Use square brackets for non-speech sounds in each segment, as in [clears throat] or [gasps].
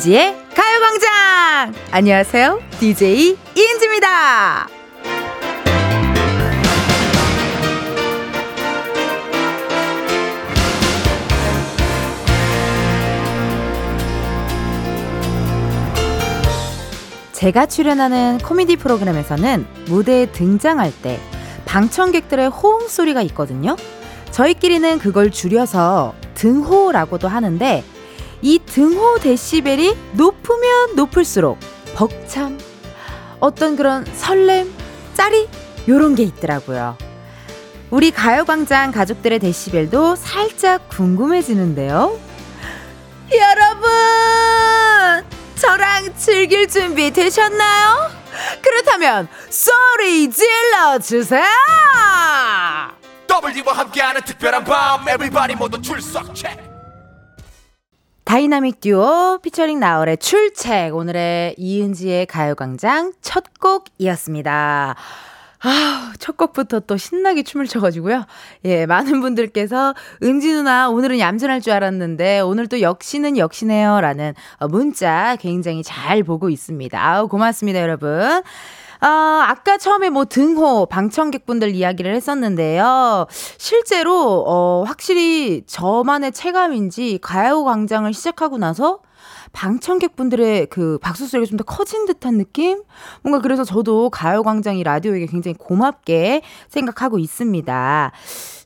이은지의 가요광장! 안녕하세요. DJ 이은지입니다. 제가 출연하는 코미디 프로그램에서는 무대에 등장할 때 방청객들의 호응 소리가 있거든요. 저희끼리는 그걸 줄여서 등호라고도 하는데 이 등호 데시벨이 높으면 높을수록 벅참 어떤 그런 설렘, 짜리 요런 게 있더라고요. 우리 가요광장 가족들의 데시벨도 살짝 궁금해지는데요. 여러분! 저랑 즐길 준비 되셨나요? 그렇다면 소리 질러 주세요! W와 함께하는 특별한 밤 Everybody 모두 출석 체 다이나믹 듀오 피처링 나얼의 출첵 오늘의 이은지의 가요광장 첫 곡이었습니다. 아, 첫 곡부터 또 신나게 춤을 춰가지고요. 예, 많은 분들께서 은지 누나 오늘은 얌전할 줄 알았는데 오늘 또 역시는 역시네요. 라는 문자 굉장히 잘 보고 있습니다. 아우, 고맙습니다, 여러분. 아, 아까 처음에 뭐 등호, 방청객분들 이야기를 했었는데요. 실제로, 어, 확실히 저만의 체감인지 가요광장을 시작하고 나서 방청객분들의 그 박수 소리가 좀 더 커진 듯한 느낌? 뭔가 그래서 저도 가요광장이 라디오에게 굉장히 고맙게 생각하고 있습니다.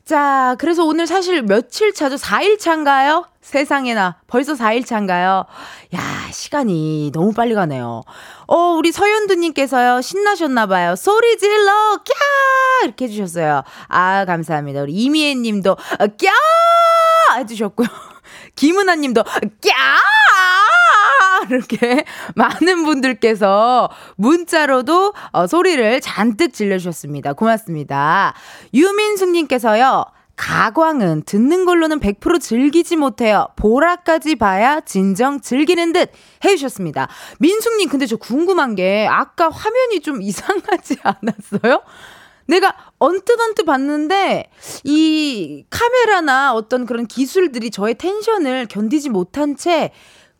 자, 그래서 오늘 사실 며칠 차죠? 4일 차인가요? 세상에나. 벌써 4일 차인가요? 야, 시간이 너무 빨리 가네요. 어, 우리 서윤두 님께서요, 신나셨나 봐요. 소리 질러! 꺄! 이렇게 해 주셨어요. 아, 감사합니다. 우리 이미애 님도, 꺄! 해 주셨고요. [laughs] 김은아 님도, 꺄! 이렇게 [laughs] 많은 분들께서 문자로도 어, 소리를 잔뜩 질러주셨습니다. 고맙습니다. 유민숙님께서요. 가광은 듣는 걸로는 100% 즐기지 못해요. 보라까지 봐야 진정 즐기는 듯 해주셨습니다. 민숙님, 근데 저 궁금한 게 아까 화면이 좀 이상하지 않았어요? 내가 언뜻 언뜻 봤는데 이 카메라나 어떤 그런 기술들이 저의 tension을 견디지 못한 채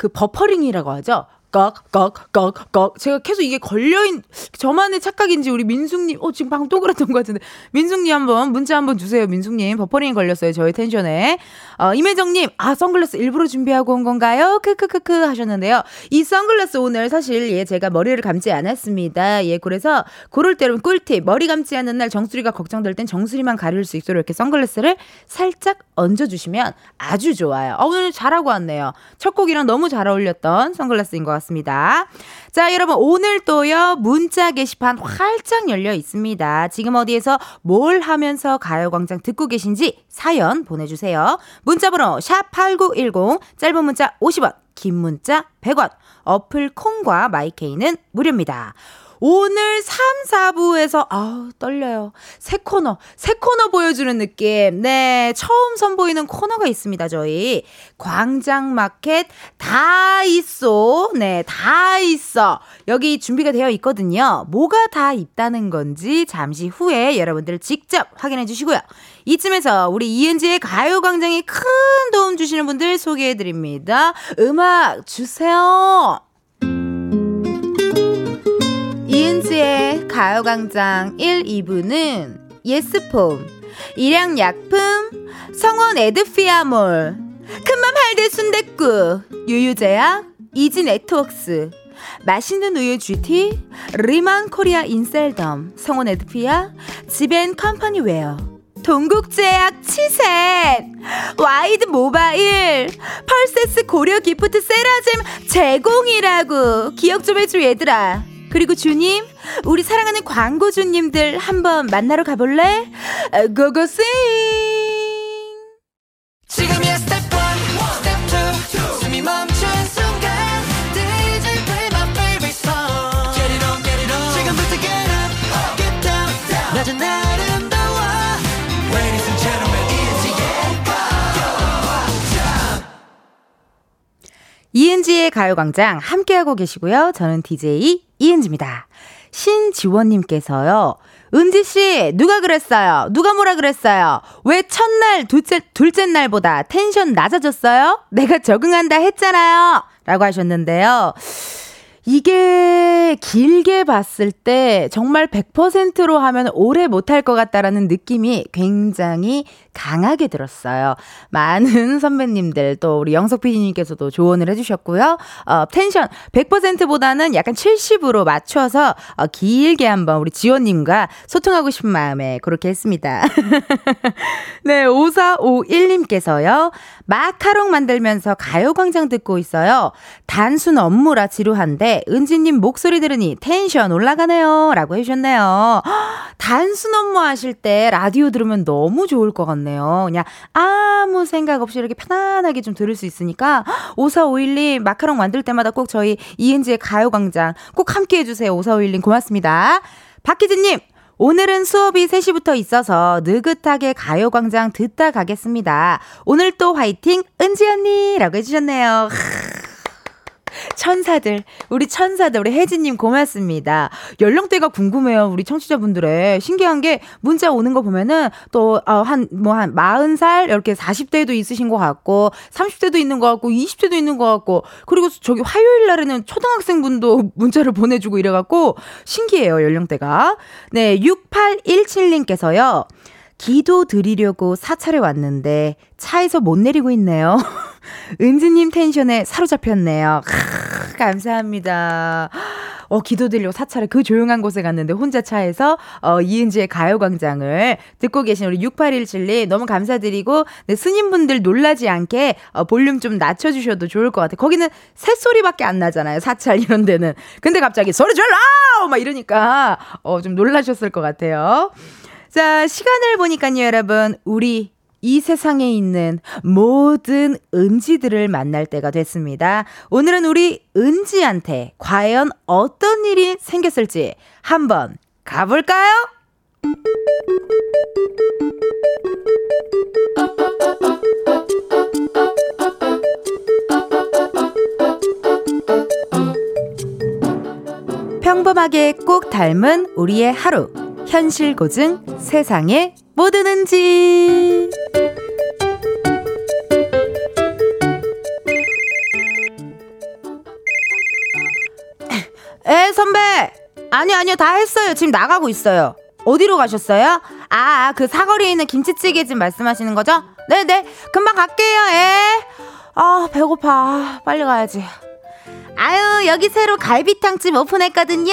그 버퍼링이라고 하죠. 꺽꺽꺽꺽. 제가 계속 이게 걸려인 저만의 착각인지 우리 민숙님 어 지금 방금 또 그랬던 것 같은데. 민숙님 한번 문자 한번 주세요. 민숙님 버퍼링이 걸렸어요. 저희 tension에. 어 임혜정님 아 선글라스 일부러 준비하고 온 건가요? 크크크크 하셨는데요. 이 선글라스 오늘 사실 예 제가 머리를 감지 않았습니다. 예 그래서 고를 때는 꿀팁. 머리 감지 않는 날 정수리가 걱정될 땐 정수리만 가릴 수 있도록 이렇게 선글라스를 살짝 얹어주시면 아주 좋아요. 어, 오늘 잘하고 왔네요. 첫 곡이랑 너무 잘 어울렸던 선글라스인 것 같습니다. 같습니다. 자, 여러분, 오늘 또요, 문자 게시판 활짝 열려 있습니다. 지금 어디에서 뭘 하면서 가요광장 듣고 계신지 사연 보내주세요. 문자번호 샵8910, 짧은 문자 50원, 긴 문자 100원, 어플 콩과 마이케이는 무료입니다. 오늘 3, 4부에서, 아우, 떨려요. 새 코너, 새 코너 보여주는 느낌. 네, 처음 선보이는 코너가 있습니다, 저희. 광장 마켓 다 있어. 네, 다 있어. 여기 준비가 되어 있거든요. 뭐가 다 있다는 건지 잠시 후에 여러분들 직접 확인해 주시고요. 이쯤에서 우리 이은지의 가요광장에 큰 도움 주시는 분들 소개해 드립니다. 음악 주세요. 이은지의 가요광장 1, 2부는 예스폼, 일양약품, 성원 에드피아몰, 큰맘 할대 순댓국, 유유제약, 이지네트웍스, 맛있는 우유 GT, 리만 코리아 인셀덤, 성원 에드피아, 지벤 컴퍼니 웨어, 동국제약 치셋, 와이드 모바일, 펄세스 고려 기프트 세라젬 제공이라고 기억 좀 해줘 얘들아. 그리고 주님, 우리 사랑하는 광고주님들 한번 만나러 가볼래? 고고싱! 지금이야 스텝 1, 스텝 2, 숨이 멈춘 순간 DJ play my favorite song Get it on, get it on 지금부터 get up, get down, down. 낮은 아름다워 Ladies and gentlemen, 이은지의 가요광장 이은지의 가요광장 함께하고 계시고요. 저는 DJ 이은지입니다. 신지원님께서요. 은지 씨, 누가 그랬어요? 누가 뭐라 그랬어요? 왜 첫날, 둘째, 둘째 날보다 텐션 낮아졌어요? 내가 적응한다 했잖아요. 라고 하셨는데요. 이게 길게 봤을 때 정말 100%로 하면 오래 못할 것 같다라는 느낌이 굉장히 강하게 들었어요. 많은 [laughs] 선배님들 또 우리 영석 PD님께서도 조언을 해주셨고요. 어, 텐션 100%보다는 약간 70으로 맞춰서 어, 길게 한번 우리 지원님과 소통하고 싶은 마음에 그렇게 했습니다. [laughs] 네, 5451님께서요. 마카롱 만들면서 가요광장 듣고 있어요. 단순 업무라 지루한데 은지님 목소리 들으니 텐션 올라가네요. 라고 해주셨네요. [gasps] 단순 업무 하실 때 라디오 들으면 너무 좋을 것 같네요. 그냥 아무 생각 없이 이렇게 편안하게 좀 들을 수 있으니까 [gasps] 5451님 마카롱 만들 때마다 꼭 저희 이은지의 가요광장 꼭 함께 해주세요. 5451님 고맙습니다. 박희진님 오늘은 수업이 3시부터 있어서 느긋하게 가요광장 듣다 가겠습니다. 오늘 또 화이팅 은지 언니 라고 해주셨네요. 천사들, 우리 천사들, 우리 혜진님 고맙습니다. 연령대가 궁금해요, 우리 청취자분들의. 신기한 게 문자 오는 거 보면은 또, 어, 한, 뭐, 한 40살, 이렇게 40대도 있으신 것 같고, 30대도 있는 것 같고, 20대도 있는 것 같고, 그리고 저기 화요일 날에는 초등학생분도 [laughs] 문자를 보내주고 이래갖고, 신기해요, 연령대가. 네, 6817님께서요. 기도 드리려고 사찰에 왔는데 차에서 못 내리고 있네요. [laughs] 은지님 텐션에 사로잡혔네요. 크, 감사합니다. 어, 기도 드리려고 사찰에 그 조용한 곳에 갔는데 혼자 차에서 어, 이은지의 가요광장을 듣고 계신 우리 6817님 너무 감사드리고 네, 스님분들 놀라지 않게 어, 볼륨 좀 낮춰주셔도 좋을 것 같아요. 거기는 새소리밖에 안 나잖아요. 사찰 이런 데는. 근데 갑자기 소리 질러! 막 이러니까 어, 좀 놀라셨을 것 같아요. 자, 시간을 보니까요, 여러분. 우리 이 세상에 있는 모든 은지들을 만날 때가 됐습니다. 오늘은 우리 은지한테 과연 어떤 일이 생겼을지 한번 가볼까요? 평범하게 꼭 닮은 우리의 하루. 현실 고증 세상에 뭐 드는지. 에 선배! 아니요 아니요 다 했어요. 지금 나가고 있어요. 어디로 가셨어요? 아 그 사거리에 있는 김치찌개 집 말씀하시는 거죠? 네네. 금방 갈게요 에아 배고파. 빨리 가야지 아유, 여기 새로 갈비탕집 오픈했거든요.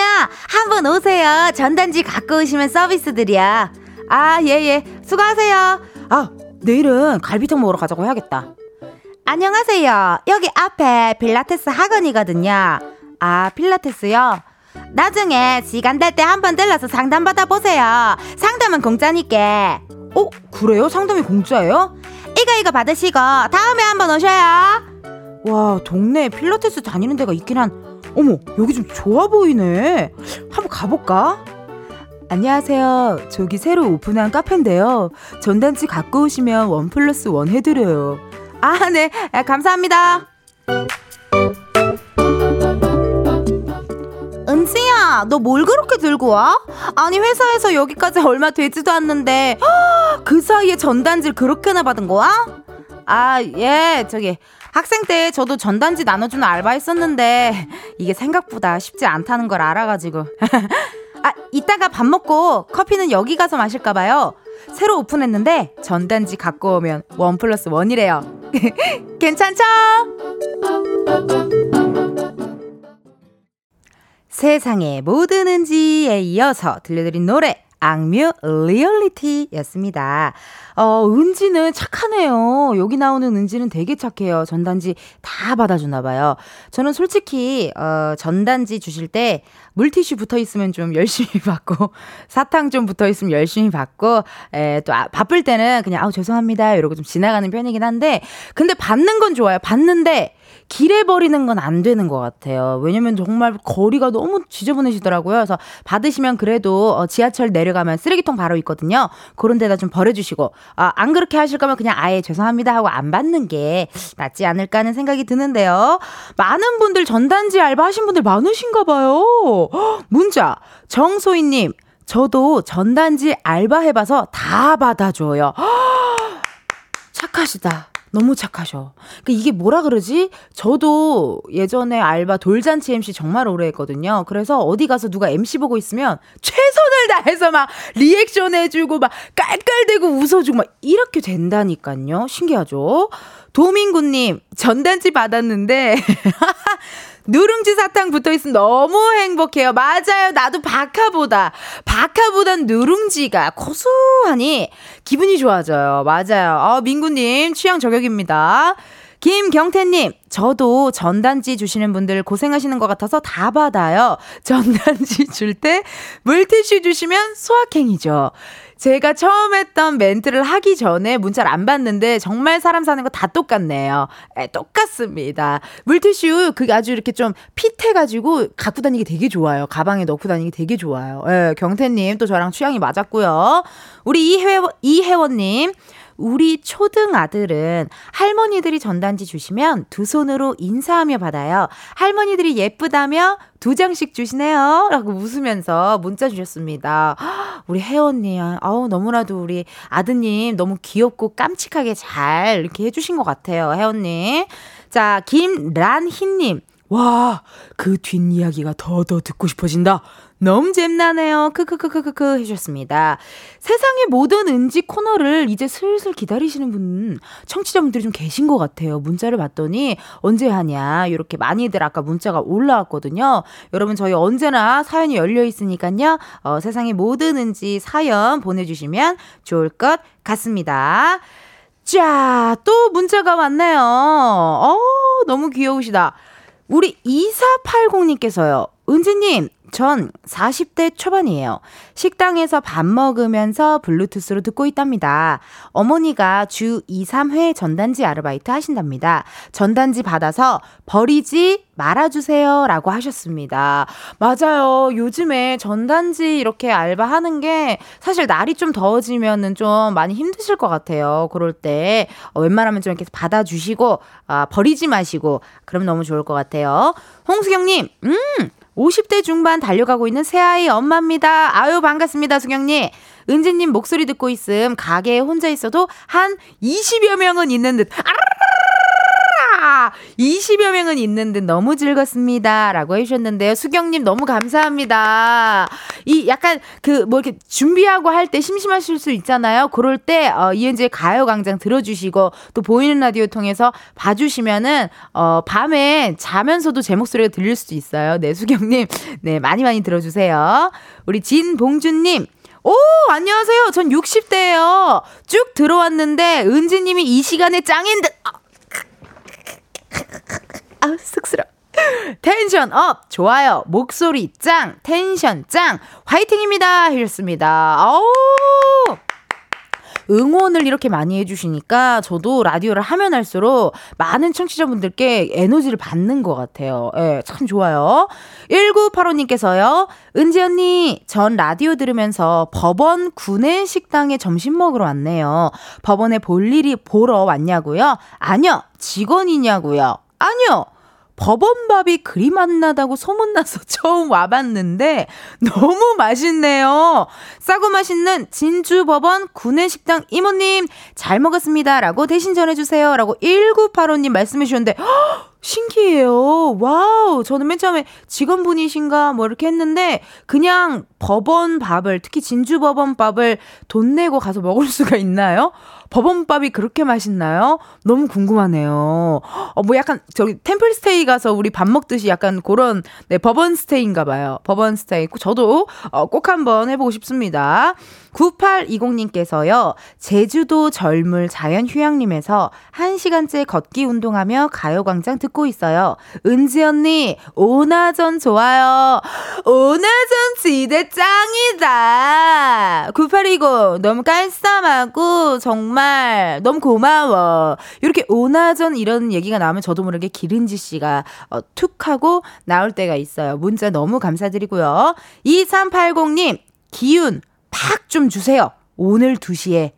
한번 오세요. 전단지 갖고 오시면 서비스들이야. 아, 예, 예. 수고하세요. 아, 내일은 갈비탕 먹으러 가자고 해야겠다. 안녕하세요. 여기 앞에 필라테스 학원이거든요. 아, 필라테스요? 나중에 시간 될 때 한번 들러서 상담 받아보세요. 상담은 공짜니까. 어, 그래요? 상담이 공짜예요? 이거 이거 받으시고 다음에 한번 오셔요. 와, 동네에 필라테스 다니는 데가 있긴 한, 어머, 여기 좀 좋아 보이네. 한번 가볼까? 안녕하세요. 저기 새로 오픈한 카페인데요. 전단지 갖고 오시면 원 플러스 원 해드려요. 아, 네. 아, 감사합니다. 은지야, 너 뭘 그렇게 들고 와? 아니, 회사에서 여기까지 얼마 되지도 않는데, 그 사이에 전단지를 그렇게나 받은 거야? 아, 예, 저기, 학생 때 저도 전단지 나눠주는 알바 했었는데 이게 생각보다 쉽지 않다는 걸 알아가지고. [laughs] 아 이따가 밥 먹고 커피는 여기 가서 마실까봐요. 새로 오픈했는데 전단지 갖고 오면 원 플러스 원이래요. [laughs] 괜찮죠? 세상에 뭐 드는지에 이어서 들려드린 노래 악뮤 리얼리티였습니다. 어, 은지는 착하네요. 여기 나오는 은지는 되게 착해요. 전단지 다 받아주나 봐요. 저는 솔직히 어, 전단지 주실 때 물티슈 붙어 있으면 좀 [laughs] 열심히 받고 사탕 좀 붙어 있으면 열심히 받고 에, 또 아, 바쁠 때는 그냥 아우 죄송합니다 이러고 좀 지나가는 편이긴 한데 근데 받는 건 좋아요. 받는데 길에 버리는 건 안 되는 것 같아요. 왜냐면 정말 거리가 너무 지저분해지더라고요. 그래서 받으시면 그래도 어, 지하철 내려 내려가면 쓰레기통 바로 있거든요. 그런 데다 좀 버려주시고, 아, 안 그렇게 하실 거면 그냥 아예 죄송합니다 하고 안 받는 게 낫지 않을까 하는 생각이 드는데요. 많은 분들 전단지 알바 하신 분들 많으신가 봐요. 문자, 정소희님, 저도 전단지 알바 해봐서 다 받아줘요. [gasps] 착하시다. 너무 착하셔. 그러니까 이게 뭐라 그러지? 저도 예전에 알바 돌잔치 MC 정말 오래 했거든요. 그래서 어디 가서 누가 MC 보고 있으면 최선을 다해서 막 리액션 해주고 막 깔깔대고 웃어주고 막 이렇게 된다니까요. 신기하죠? 도민구님, 전단지 받았는데, [laughs] 누룽지 사탕 붙어 있으면 너무 행복해요. 맞아요. 나도 바카보다, 바카보단 누룽지가 고소하니 기분이 좋아져요. 맞아요. 어, 민구님, 취향 저격입니다. 김경태님, 저도 전단지 주시는 분들 고생하시는 것 같아서 다 받아요. 전단지 줄 때 물티슈 주시면 소확행이죠. 제가 처음 했던 멘트를 하기 전에 문자를 안 받는데 정말 사람 사는 거 다 똑같네요. 에, 똑같습니다. 물티슈 그 아주 이렇게 좀 핏해가지고 갖고 다니기 되게 좋아요. 가방에 넣고 다니기 되게 좋아요. 예, 경태님 또 저랑 취향이 맞았고요. 우리 이혜원, 이혜원님. 우리 초등 아들은 할머니들이 전단지 주시면 두 손으로 인사하며 받아요. 할머니들이 예쁘다며 두 장씩 주시네요. 라고 웃으면서 문자 주셨습니다. 우리 혜원님, 아우, 너무나도 우리 아드님 너무 귀엽고 깜찍하게 잘 이렇게 해주신 것 같아요. 혜원님. 자, 김란희님. 와, 그 뒷이야기가 더더 듣고 싶어진다. 너무 잼나네요. 크크크크크크 해주셨습니다. 세상의 모든 은지 코너를 이제 슬슬 기다리시는 분, 청취자분들이 좀 계신 것 같아요. 문자를 봤더니 언제 하냐. 이렇게 많이들 아까 문자가 올라왔거든요. 여러분 저희 언제나 사연이 열려 있으니까요. 어, 세상의 모든 은지 사연 보내주시면 좋을 것 같습니다. 자, 또 문자가 왔네요. 어, 너무 귀여우시다. 우리 2480님께서요. 은지님, 전 40대 초반이에요. 식당에서 밥 먹으면서 블루투스로 듣고 있답니다. 어머니가 주 2, 3회 전단지 아르바이트 하신답니다. 전단지 받아서 버리지 말아주세요. 라고 하셨습니다. 맞아요. 요즘에 전단지 이렇게 알바하는 게 사실 날이 좀 더워지면은 좀 많이 힘드실 것 같아요. 그럴 때 웬만하면 좀 이렇게 받아주시고, 아, 버리지 마시고, 그럼 너무 좋을 것 같아요. 홍수경님, 음! 50대 중반 달려가고 있는 새아이 엄마입니다. 아유, 반갑습니다, 수경님. 은지님 목소리 듣고 있음. 가게에 혼자 있어도 한 20여 명은 있는 듯. 아라라라! 20여 명은 있는 듯 너무 즐겁습니다. 라고 해주셨는데요. 수경님 너무 감사합니다. 이 약간 그 뭐 이렇게 준비하고 할 때 심심하실 수 있잖아요. 그럴 때, 어, 이은지의 가요광장 들어주시고 또 보이는 라디오 통해서 봐주시면은, 어, 밤에 자면서도 제 목소리가 들릴 수도 있어요. 네, 수경님. 네, 많이 많이 들어주세요. 우리 진봉준님. 오, 안녕하세요. 전 60대예요. 쭉 들어왔는데 은지님이 이 시간에 짱인 듯. 아, 아 쑥스러. tension up! 좋아요. 목소리 짱! 텐션 짱! 화이팅입니다! 하셨습니다. 아우 응원을 이렇게 많이 해주시니까 저도 라디오를 하면 할수록 많은 청취자분들께 에너지를 받는 것 같아요. 예, 참 좋아요. 1985님께서요, 은지 언니, 전 라디오 들으면서 법원 구내 식당에 점심 먹으러 왔네요. 법원에 볼 일이 보러 왔냐고요? 아니요. 직원이냐고요? 아니요. 법원밥이 그리 맛나다고 소문나서 [laughs] 처음 와봤는데 너무 맛있네요. 싸고 맛있는 진주법원 구내식당 이모님 잘 먹었습니다. 라고 대신 전해주세요. 라고 1985님 말씀해 주셨는데 허! 신기해요. 와우. 저는 맨 처음에 직원분이신가 뭐 이렇게 했는데 그냥 법원 밥을 특히 진주 법원 밥을 돈 내고 가서 먹을 수가 있나요? 법원밥이 그렇게 맛있나요? 너무 궁금하네요. 어, 뭐 약간 저기 템플 스테이 가서 우리 밥 먹듯이 약간 그런 네, 법원 스테이인가 봐요. 법원 스테이. 저도 어, 꼭 한번 해보고 싶습니다. 9820님께서요, 제주도 젊을 자연휴양림에서 1시간째 걷기 운동하며 가요광장 듣고 있어요. 은지 언니, 오나전 좋아요. 오나전 지대 짱이다. 9820, 너무 깔쌈하고, 정말 너무 고마워. 이렇게 오나전 이런 얘기가 나오면 저도 모르게 기른지 씨가 어, 툭 하고 나올 때가 있어요. 문자 너무 감사드리고요. 2380님, 기운, 팍 좀 주세요. 오늘 2시에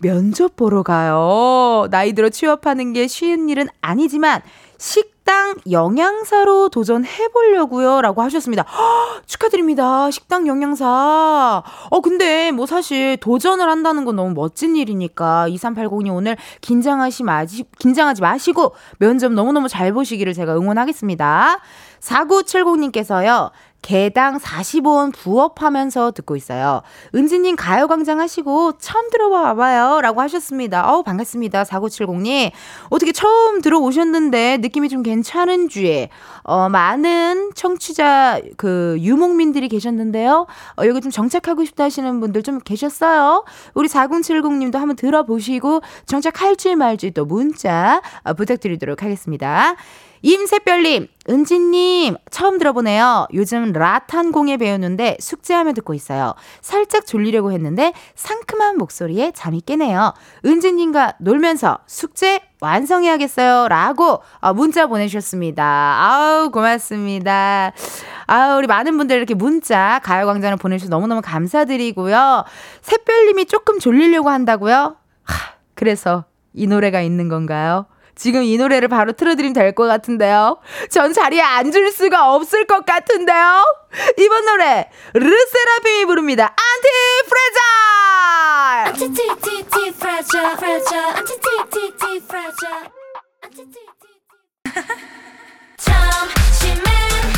면접 보러 가요. 나이 들어 취업하는 게 쉬운 일은 아니지만 식 당 영양사로 도전해 보려고요. 라고 하셨습니다. 허, 축하드립니다. 식당 영양사. 어, 근데 뭐 사실 도전을 한다는 건 너무 멋진 일이니까 2380님 오늘 긴장하시 마시, 긴장하지 마시고 면접 너무너무 잘 보시기를 제가 응원하겠습니다. 4970님께서요. 개당 45원 부업하면서 듣고 있어요. 은지님 가요광장 하시고 처음 들어봐 봐요. 라고 하셨습니다. 어우, 반갑습니다. 4970님. 어떻게 처음 들어오셨는데 느낌이 좀 괜찮은지, 어, 많은 청취자, 그, 유목민들이 계셨는데요. 어, 여기 좀 정착하고 싶다 하시는 분들 좀 계셨어요. 우리 4070님도 한번 들어보시고 정착할지 말지 또 문자 어, 부탁드리도록 하겠습니다. 임새별님, 은지님, 처음 들어보네요. 요즘 라탄 공예 배우는데 숙제하며 듣고 있어요. 살짝 졸리려고 했는데 상큼한 목소리에 잠이 깨네요. 은지님과 놀면서 숙제 완성해야겠어요. 라고 어, 문자 보내주셨습니다. 아우, 고맙습니다. 아우, 우리 많은 분들 이렇게 문자, 가요광장을 보내주셔서 너무너무 감사드리고요. 새별님이 조금 졸리려고 한다고요? 하, 그래서 이 노래가 있는 건가요? 지금 이 노래를 바로 틀어드리면 될 것 같은데요. 전 자리에 앉을 수가 없을 것 같은데요. 이번 노래 르세라핌이 부릅니다. 안티 프레자. [laughs]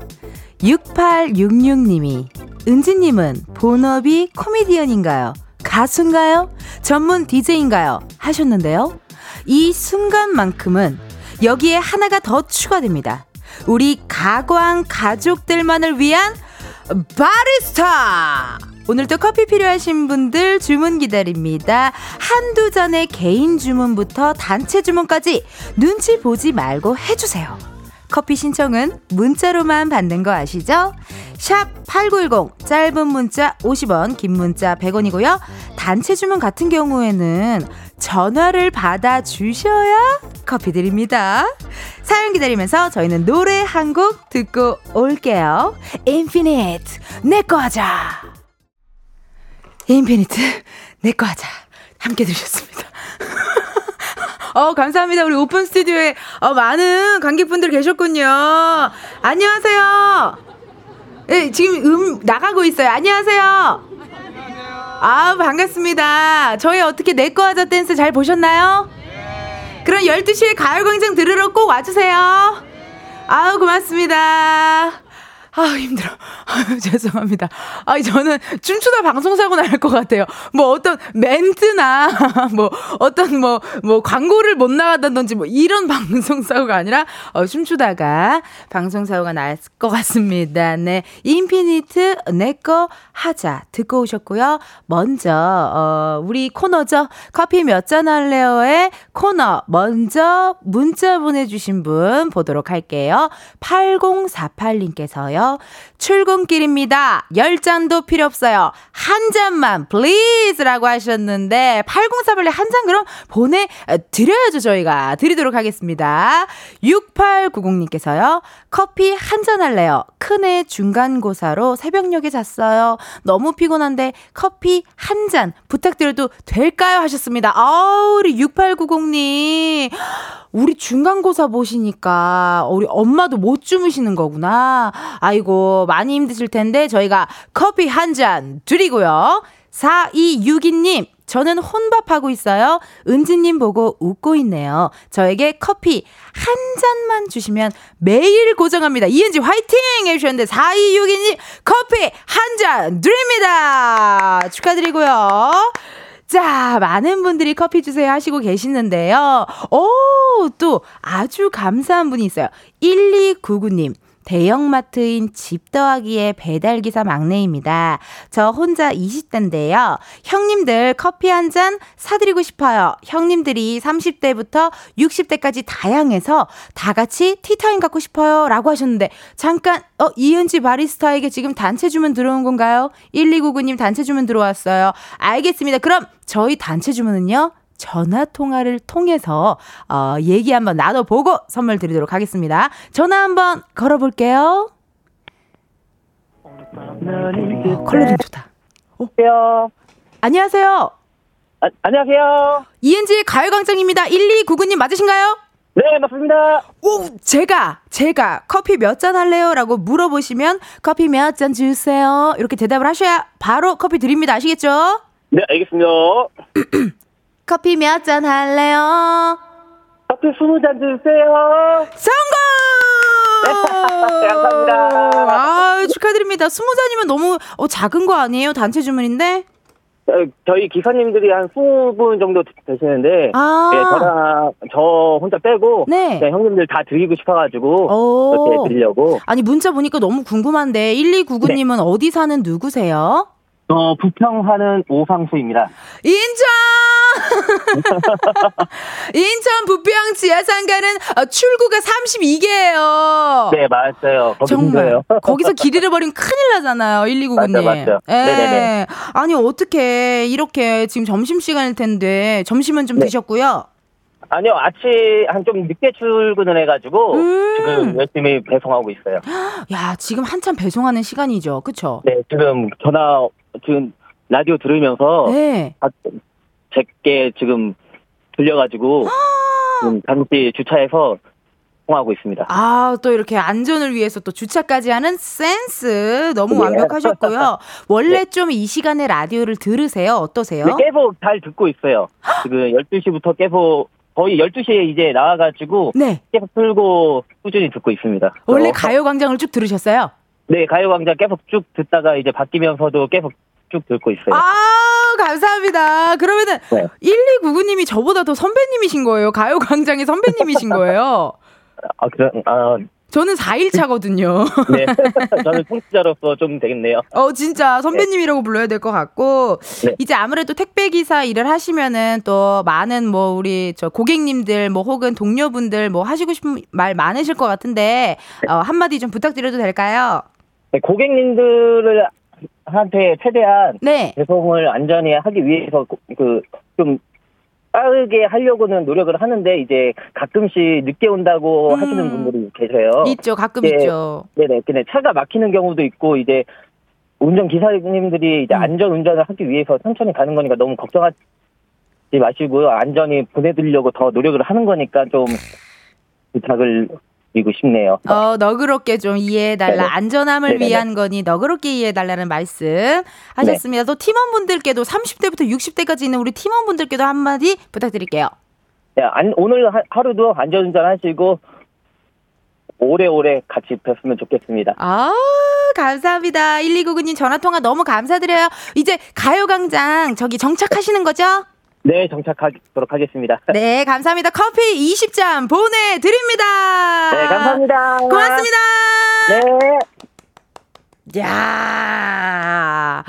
6866님이 은지님은 본업이 코미디언인가요? 가수인가요? 전문 DJ인가요? 하셨는데요. 이 순간만큼은 여기에 하나가 더 추가됩니다. 우리 가광 가족들만을 위한 바리스타! 오늘도 커피 필요하신 분들 주문 기다립니다. 한두 잔의 개인 주문부터 단체 주문까지 눈치 보지 말고 해주세요. 커피 신청은 문자로만 받는 거 아시죠? 샵 8910 짧은 문자 50원 긴 문자 100원이고요. 단체 주문 같은 경우에는 전화를 받아 주셔야 커피 드립니다. 사연 기다리면서 저희는 노래 한 곡 듣고 올게요. 인피니트 내거 하자. 인피니트 내거 하자. 함께 들으셨습니다. [laughs] 어, 감사합니다. 우리 오픈 스튜디오에 어, 많은 관객분들 계셨군요. 안녕하세요. 네, 지금 음 나가고 있어요. 안녕하세요. 아, 반갑습니다. 저희 어떻게 내꺼 하자 댄스 잘 보셨나요? 그럼 12시에 가요광장 들으러 꼭 와주세요. 아우, 고맙습니다. 아 힘들어. 아유, [laughs] 죄송합니다. 아, 저는 춤추다 방송사고 날 것 같아요. 뭐 어떤 멘트나, [laughs] 뭐 어떤 뭐, 뭐 광고를 못 나가다든지 뭐 이런 [laughs] 방송사고가 아니라, 어, 춤추다가 방송사고가 날 것 같습니다. 네. 인피니트 내꺼 하자. 듣고 오셨고요. 먼저, 어, 우리 코너죠. 커피 몇 잔 할래요의 코너. 먼저 문자 보내주신 분 보도록 할게요. 8048님께서요. 출근길입니다. 열 잔도 필요 없어요. 한 잔만 please 라고 하셨는데 8048에 한 잔 그럼 보내드려야죠 저희가 드리도록 하겠습니다. 6890님께서요. 커피 한 잔 할래요. 큰애 중간고사로 새벽녘에 잤어요. 너무 피곤한데 커피 한 잔 부탁드려도 될까요? 하셨습니다. 아우 우리 6890님 우리 중간고사 보시니까 우리 엄마도 못 주무시는 거구나. 아이고, 많이 힘드실 텐데 저희가 커피 한 잔 드리고요. 4262님, 저는 혼밥하고 있어요. 은지님 보고 웃고 있네요. 저에게 커피 한 잔만 주시면 매일 고정합니다. 이은지 화이팅! 해주셨는데, 4262님 커피 한 잔 드립니다! 축하드리고요. 자, 많은 분들이 커피 주세요 하시고 계시는데요. 오, 또 아주 감사한 분이 있어요. 1299님. 대형마트인 집 더하기의 배달기사 막내입니다. 저 혼자 20대인데요. 형님들 커피 한 잔 사드리고 싶어요. 형님들이 30대부터 60대까지 다양해서 다 같이 티타임 갖고 싶어요. 라고 하셨는데, 잠깐, 어, 이은지 바리스타에게 지금 단체 주문 들어온 건가요? 1299님 단체 주문 들어왔어요. 알겠습니다. 그럼 저희 단체 주문은요? 전화 통화를 통해서 어, 얘기 한번 나눠보고 선물 드리도록 하겠습니다. 전화 한번 걸어볼게요. 어, 컬러링 좋다. 어. 안녕하세요. 아, 안녕하세요. 이은지의 가요광장입니다. 1299님 맞으신가요? 네, 맞습니다. 오, 제가, 제가 커피 몇 잔 할래요? 라고 물어보시면 커피 몇 잔 주세요. 이렇게 대답을 하셔야 바로 커피 드립니다. 아시겠죠? 네, 알겠습니다. [clears throat] 커피 몇 잔 할래요? 커피 20잔 주세요. 성공! 네, [laughs] 감사합니다. 아, 축하드립니다. 20잔이면 너무 어, 작은 거 아니에요? 단체 주문인데? 어, 저희 기사님들이 한 20분 정도 되시는데, 아. 네, 저랑 저 혼자 빼고, 네. 네, 형님들 다 드리고 싶어가지고, 오. 이렇게 드리려고. 아니, 문자 보니까 너무 궁금한데, 1299님은 네. 어디 사는 누구세요? 어, 부평하는 오상수입니다. 인천! [laughs] 인천 부평 지하상가는 어, 출구가 32개예요. 네, 맞아요. 정말. [laughs] 거기서 길 잃어버리면 큰일 나잖아요. 1299님. 맞죠, 맞죠. 네네네. 아니 어떻게 이렇게 지금 점심 시간일 텐데 점심은 좀 네. 드셨고요. 아니요, 아침 한 좀 늦게 출근을 해가지고, 음. 지금 열심히 배송하고 있어요. [gasps] 야 지금 한참 배송하는 시간이죠. 그쵸? 네, 지금 전화, 지금 라디오 들으면서, 네. 아, 제게 지금 들려가지고 지금 잠시 주차해서 통화하고 있습니다. 아, 또 이렇게 안전을 위해서 또 주차까지 하는 센스 너무 네. 완벽하셨고요. [laughs] 원래 좀이 시간에 라디오를 들으세요? 어떠세요? 네, 계속 잘 듣고 있어요. 지금 12시부터 계속 거의 12시에 이제 나와가지고 네. 계속 틀고 꾸준히 듣고 있습니다. 원래 어, 가요광장을 쭉 들으셨어요? 네, 가요광장 계속 쭉 듣다가 이제 바뀌면서도 계속 쭉 듣고 있어요. 아, 감사합니다. 그러면은 네. 1299님이 저보다 더 선배님이신 거예요. 가요광장의 선배님이신 거예요. [laughs] 아, 그래, 아, 저는 4일 차거든요. 네. [laughs] 저는 청취자로서 좀 되겠네요. 어, 진짜 선배님이라고 불러야 될 것 같고, 네. 이제 아무래도 택배기사 일을 하시면은 또 많은 뭐 우리 저 고객님들 뭐 혹은 동료분들 뭐 하시고 싶은 말 많으실 것 같은데, 어, 한마디 좀 부탁드려도 될까요? 네, 고객님들을 한테 최대한 네. 배송을 안전히 하기 위해서 그좀 빠르게 하려고는 노력을 하는데 이제 가끔씩 늦게 온다고 음. 하시는 분들이 계세요. 있죠. 가끔 네. 있죠. 네네. 근데 차가 막히는 경우도 있고 이제 운전 기사님들이 이제 음. 안전 운전을 하기 위해서 천천히 가는 거니까 너무 걱정하지 마시고요. 안전히 보내드리려고 더 노력을 하는 거니까 좀 부탁을 드리고 싶네요. 어, 너그럽게 좀 이해해달라. 네네. 안전함을 네네네. 위한 거니 너그럽게 이해해달라는 말씀 하셨습니다. 또 팀원분들께도 30대부터 60대까지 있는 우리 팀원분들께도 한마디 부탁드릴게요. 네, 안- 오늘 하- 하루도 안전운전 하시고 오래오래 같이 뵀으면 좋겠습니다. 아, 감사합니다. 1299님 전화통화 너무 감사드려요. 이제 가요광장 저기 정착하시는 거죠? 네, 정착하도록 하겠습니다. [laughs] 네, 감사합니다. 커피 20잔 보내드립니다. 네, 감사합니다. 고맙습니다. 네. 야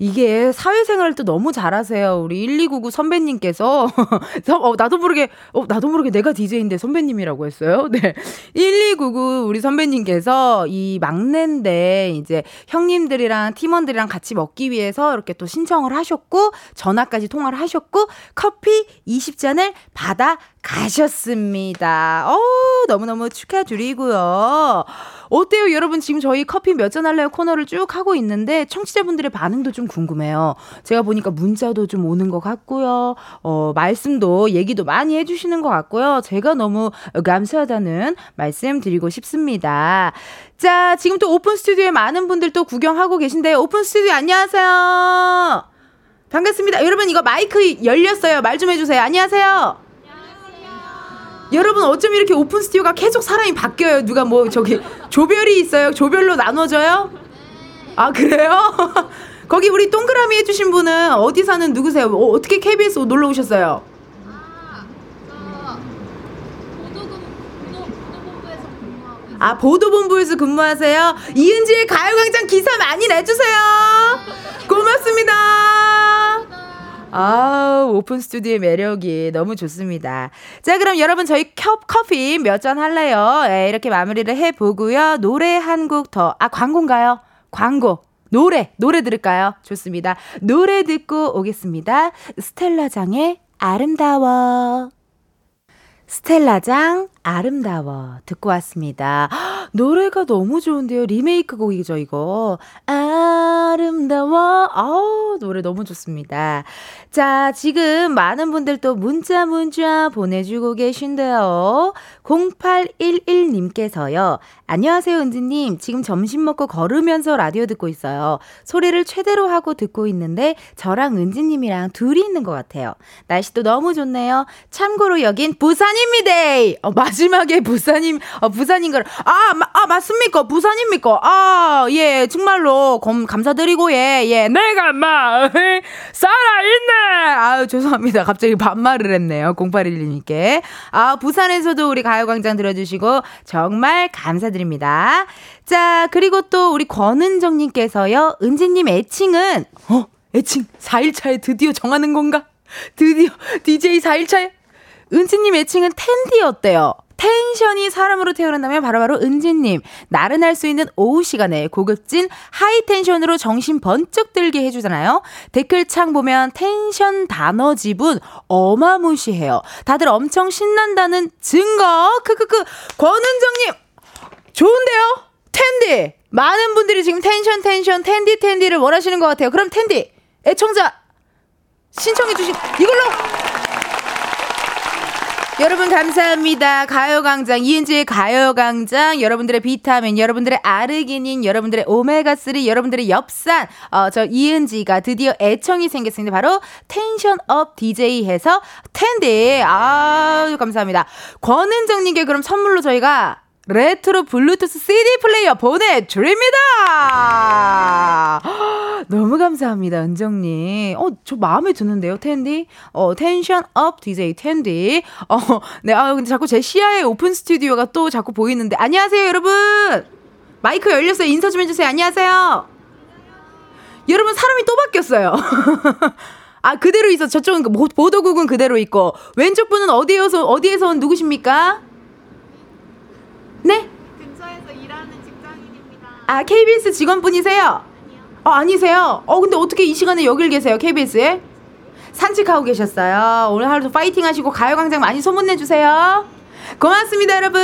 이게 사회생활을 또 너무 잘하세요. 우리 1299 선배님께서. [laughs] 어, 나도 모르게, 어, 나도 모르게 내가 DJ인데 선배님이라고 했어요. [laughs] 네. 1299 우리 선배님께서 이 막내인데 이제 형님들이랑 팀원들이랑 같이 먹기 위해서 이렇게 또 신청을 하셨고 전화까지 통화를 하셨고 커피 20잔을 받아 가셨습니다. 어 너무너무 축하드리고요. 어때요, 여러분? 지금 저희 커피 몇 잔 할래요 코너를 쭉 하고 있는데 청취자분들의 반응도 좀 궁금해요. 제가 보니까 문자도 좀 오는 것 같고요. 어, 말씀도 얘기도 많이 해주시는 것 같고요. 제가 너무 감사하다는 말씀 드리고 싶습니다. 자, 지금 또 오픈 스튜디오에 많은 분들 또 구경하고 계신데요. 오픈 스튜디오 안녕하세요. 반갑습니다. 여러분 이거 마이크 열렸어요. 말 좀 해주세요. 안녕하세요. 여러분 어쩜 이렇게 오픈 스튜디오가 계속 사람이 바뀌어요. 누가 뭐 저기 조별이 있어요. 조별로 나눠져요? 아 그래요? [laughs] 거기 우리 동그라미 해주신 분은 어디 사는 누구세요? 어, 떻게 KBS 놀러 오셨어요? 아, 보도본부에서 근무하세요? 이은지의 가요광장 기사 많이 내주세요! 고맙습니다! 아 오픈 스튜디오의 매력이 너무 좋습니다. 자, 그럼 여러분 저희 컵 커피 몇 잔 할래요? 네, 이렇게 마무리를 해보고요. 노래 한 곡 더. 아, 광고인가요? 광고. 노래, 노래 들을까요? 좋습니다. 노래 듣고 오겠습니다. 스텔라장의 아름다워. 스텔라장 아름다워 듣고 왔습니다. [gasps] 노래가 너무 좋은데요. 리메이크 곡이죠, 이거. 아름다워. 아우, 노래 너무 좋습니다. 자, 지금 많은 분들 또 문자 문자 보내주고 계신데요. 0811님께서요. 안녕하세요, 은지님. 지금 점심 먹고 걸으면서 라디오 듣고 있어요. 소리를 최대로 하고 듣고 있는데 저랑 은지님이랑 둘이 있는 것 같아요. 날씨도 너무 좋네요. 참고로 여긴 부산입니다. 어, 마지막에 부산임, 어, 부산인 걸, 아, 마, 아, 맞습니까? 부산입니까? 아, 예, 정말로 검, 감사드리고, 예, 예, 내가 막, 살아있네! 아유, 죄송합니다. 갑자기 반말을 했네요. 0812님께. 아, 부산에서도 우리 가요광장 들어주시고, 정말 감사드립니다. 자, 그리고 또 우리 권은정님께서요, 은지님 애칭은, 어, 애칭 4일차에 드디어 정하는 건가? 드디어 DJ 4일차에 은지님 애칭은 텐디였대요. 텐션이 사람으로 태어난다면 바로 바로 은지님. 나른할 수 있는 오후 시간에 고급진 하이텐션으로 정신 번쩍 들게 해주잖아요. 댓글창 보면 텐션 단어 지분 어마무시해요. 다들 엄청 신난다는 증거. 크크크. 권은정님. 좋은데요? 텐디. 많은 분들이 지금 텐션 텐션 텐디 텐디를 원하시는 것 같아요. 그럼 텐디. 애청자 신청해주신 이걸로 여러분 감사합니다. 가요광장 이은지의 가요광장 여러분들의 비타민, 여러분들의 아르기닌, 여러분들의 오메가3, 여러분들의 엽산. 어, 저 이은지가 드디어 애칭이 생겼습니다. 바로 텐션 up DJ 해서 텐디. 아 감사합니다. 권은정님께 그럼 선물로 저희가 레트로 블루투스 CD 플레이어 보내드립니다! 너무 감사합니다, 은정님. 어, 저 마음에 드는데요, 텐디? 어, 텐션 up DJ 텐디. 어, 네, 아, 근데 자꾸 제 시야에 오픈 스튜디오가 또 자꾸 보이는데. 안녕하세요, 여러분! 마이크 열렸어요. 인사 좀 해주세요. 안녕하세요. 여러분, 사람이 또 바뀌었어요. [laughs] 아, 그대로 있어. 저쪽은 그 보도국은 그대로 있고. 왼쪽 분은 어디에서, 어디에서 온 누구십니까? 네? 근처에서 일하는 직장인입니다. 아, KBS 직원분이세요? 어, 아니세요? 어, 근데 어떻게 이 시간에 여길 계세요, KBS에? 산책하고 계셨어요. 오늘 하루도 파이팅 하시고 가요광장 많이 소문내주세요. 고맙습니다, 여러분.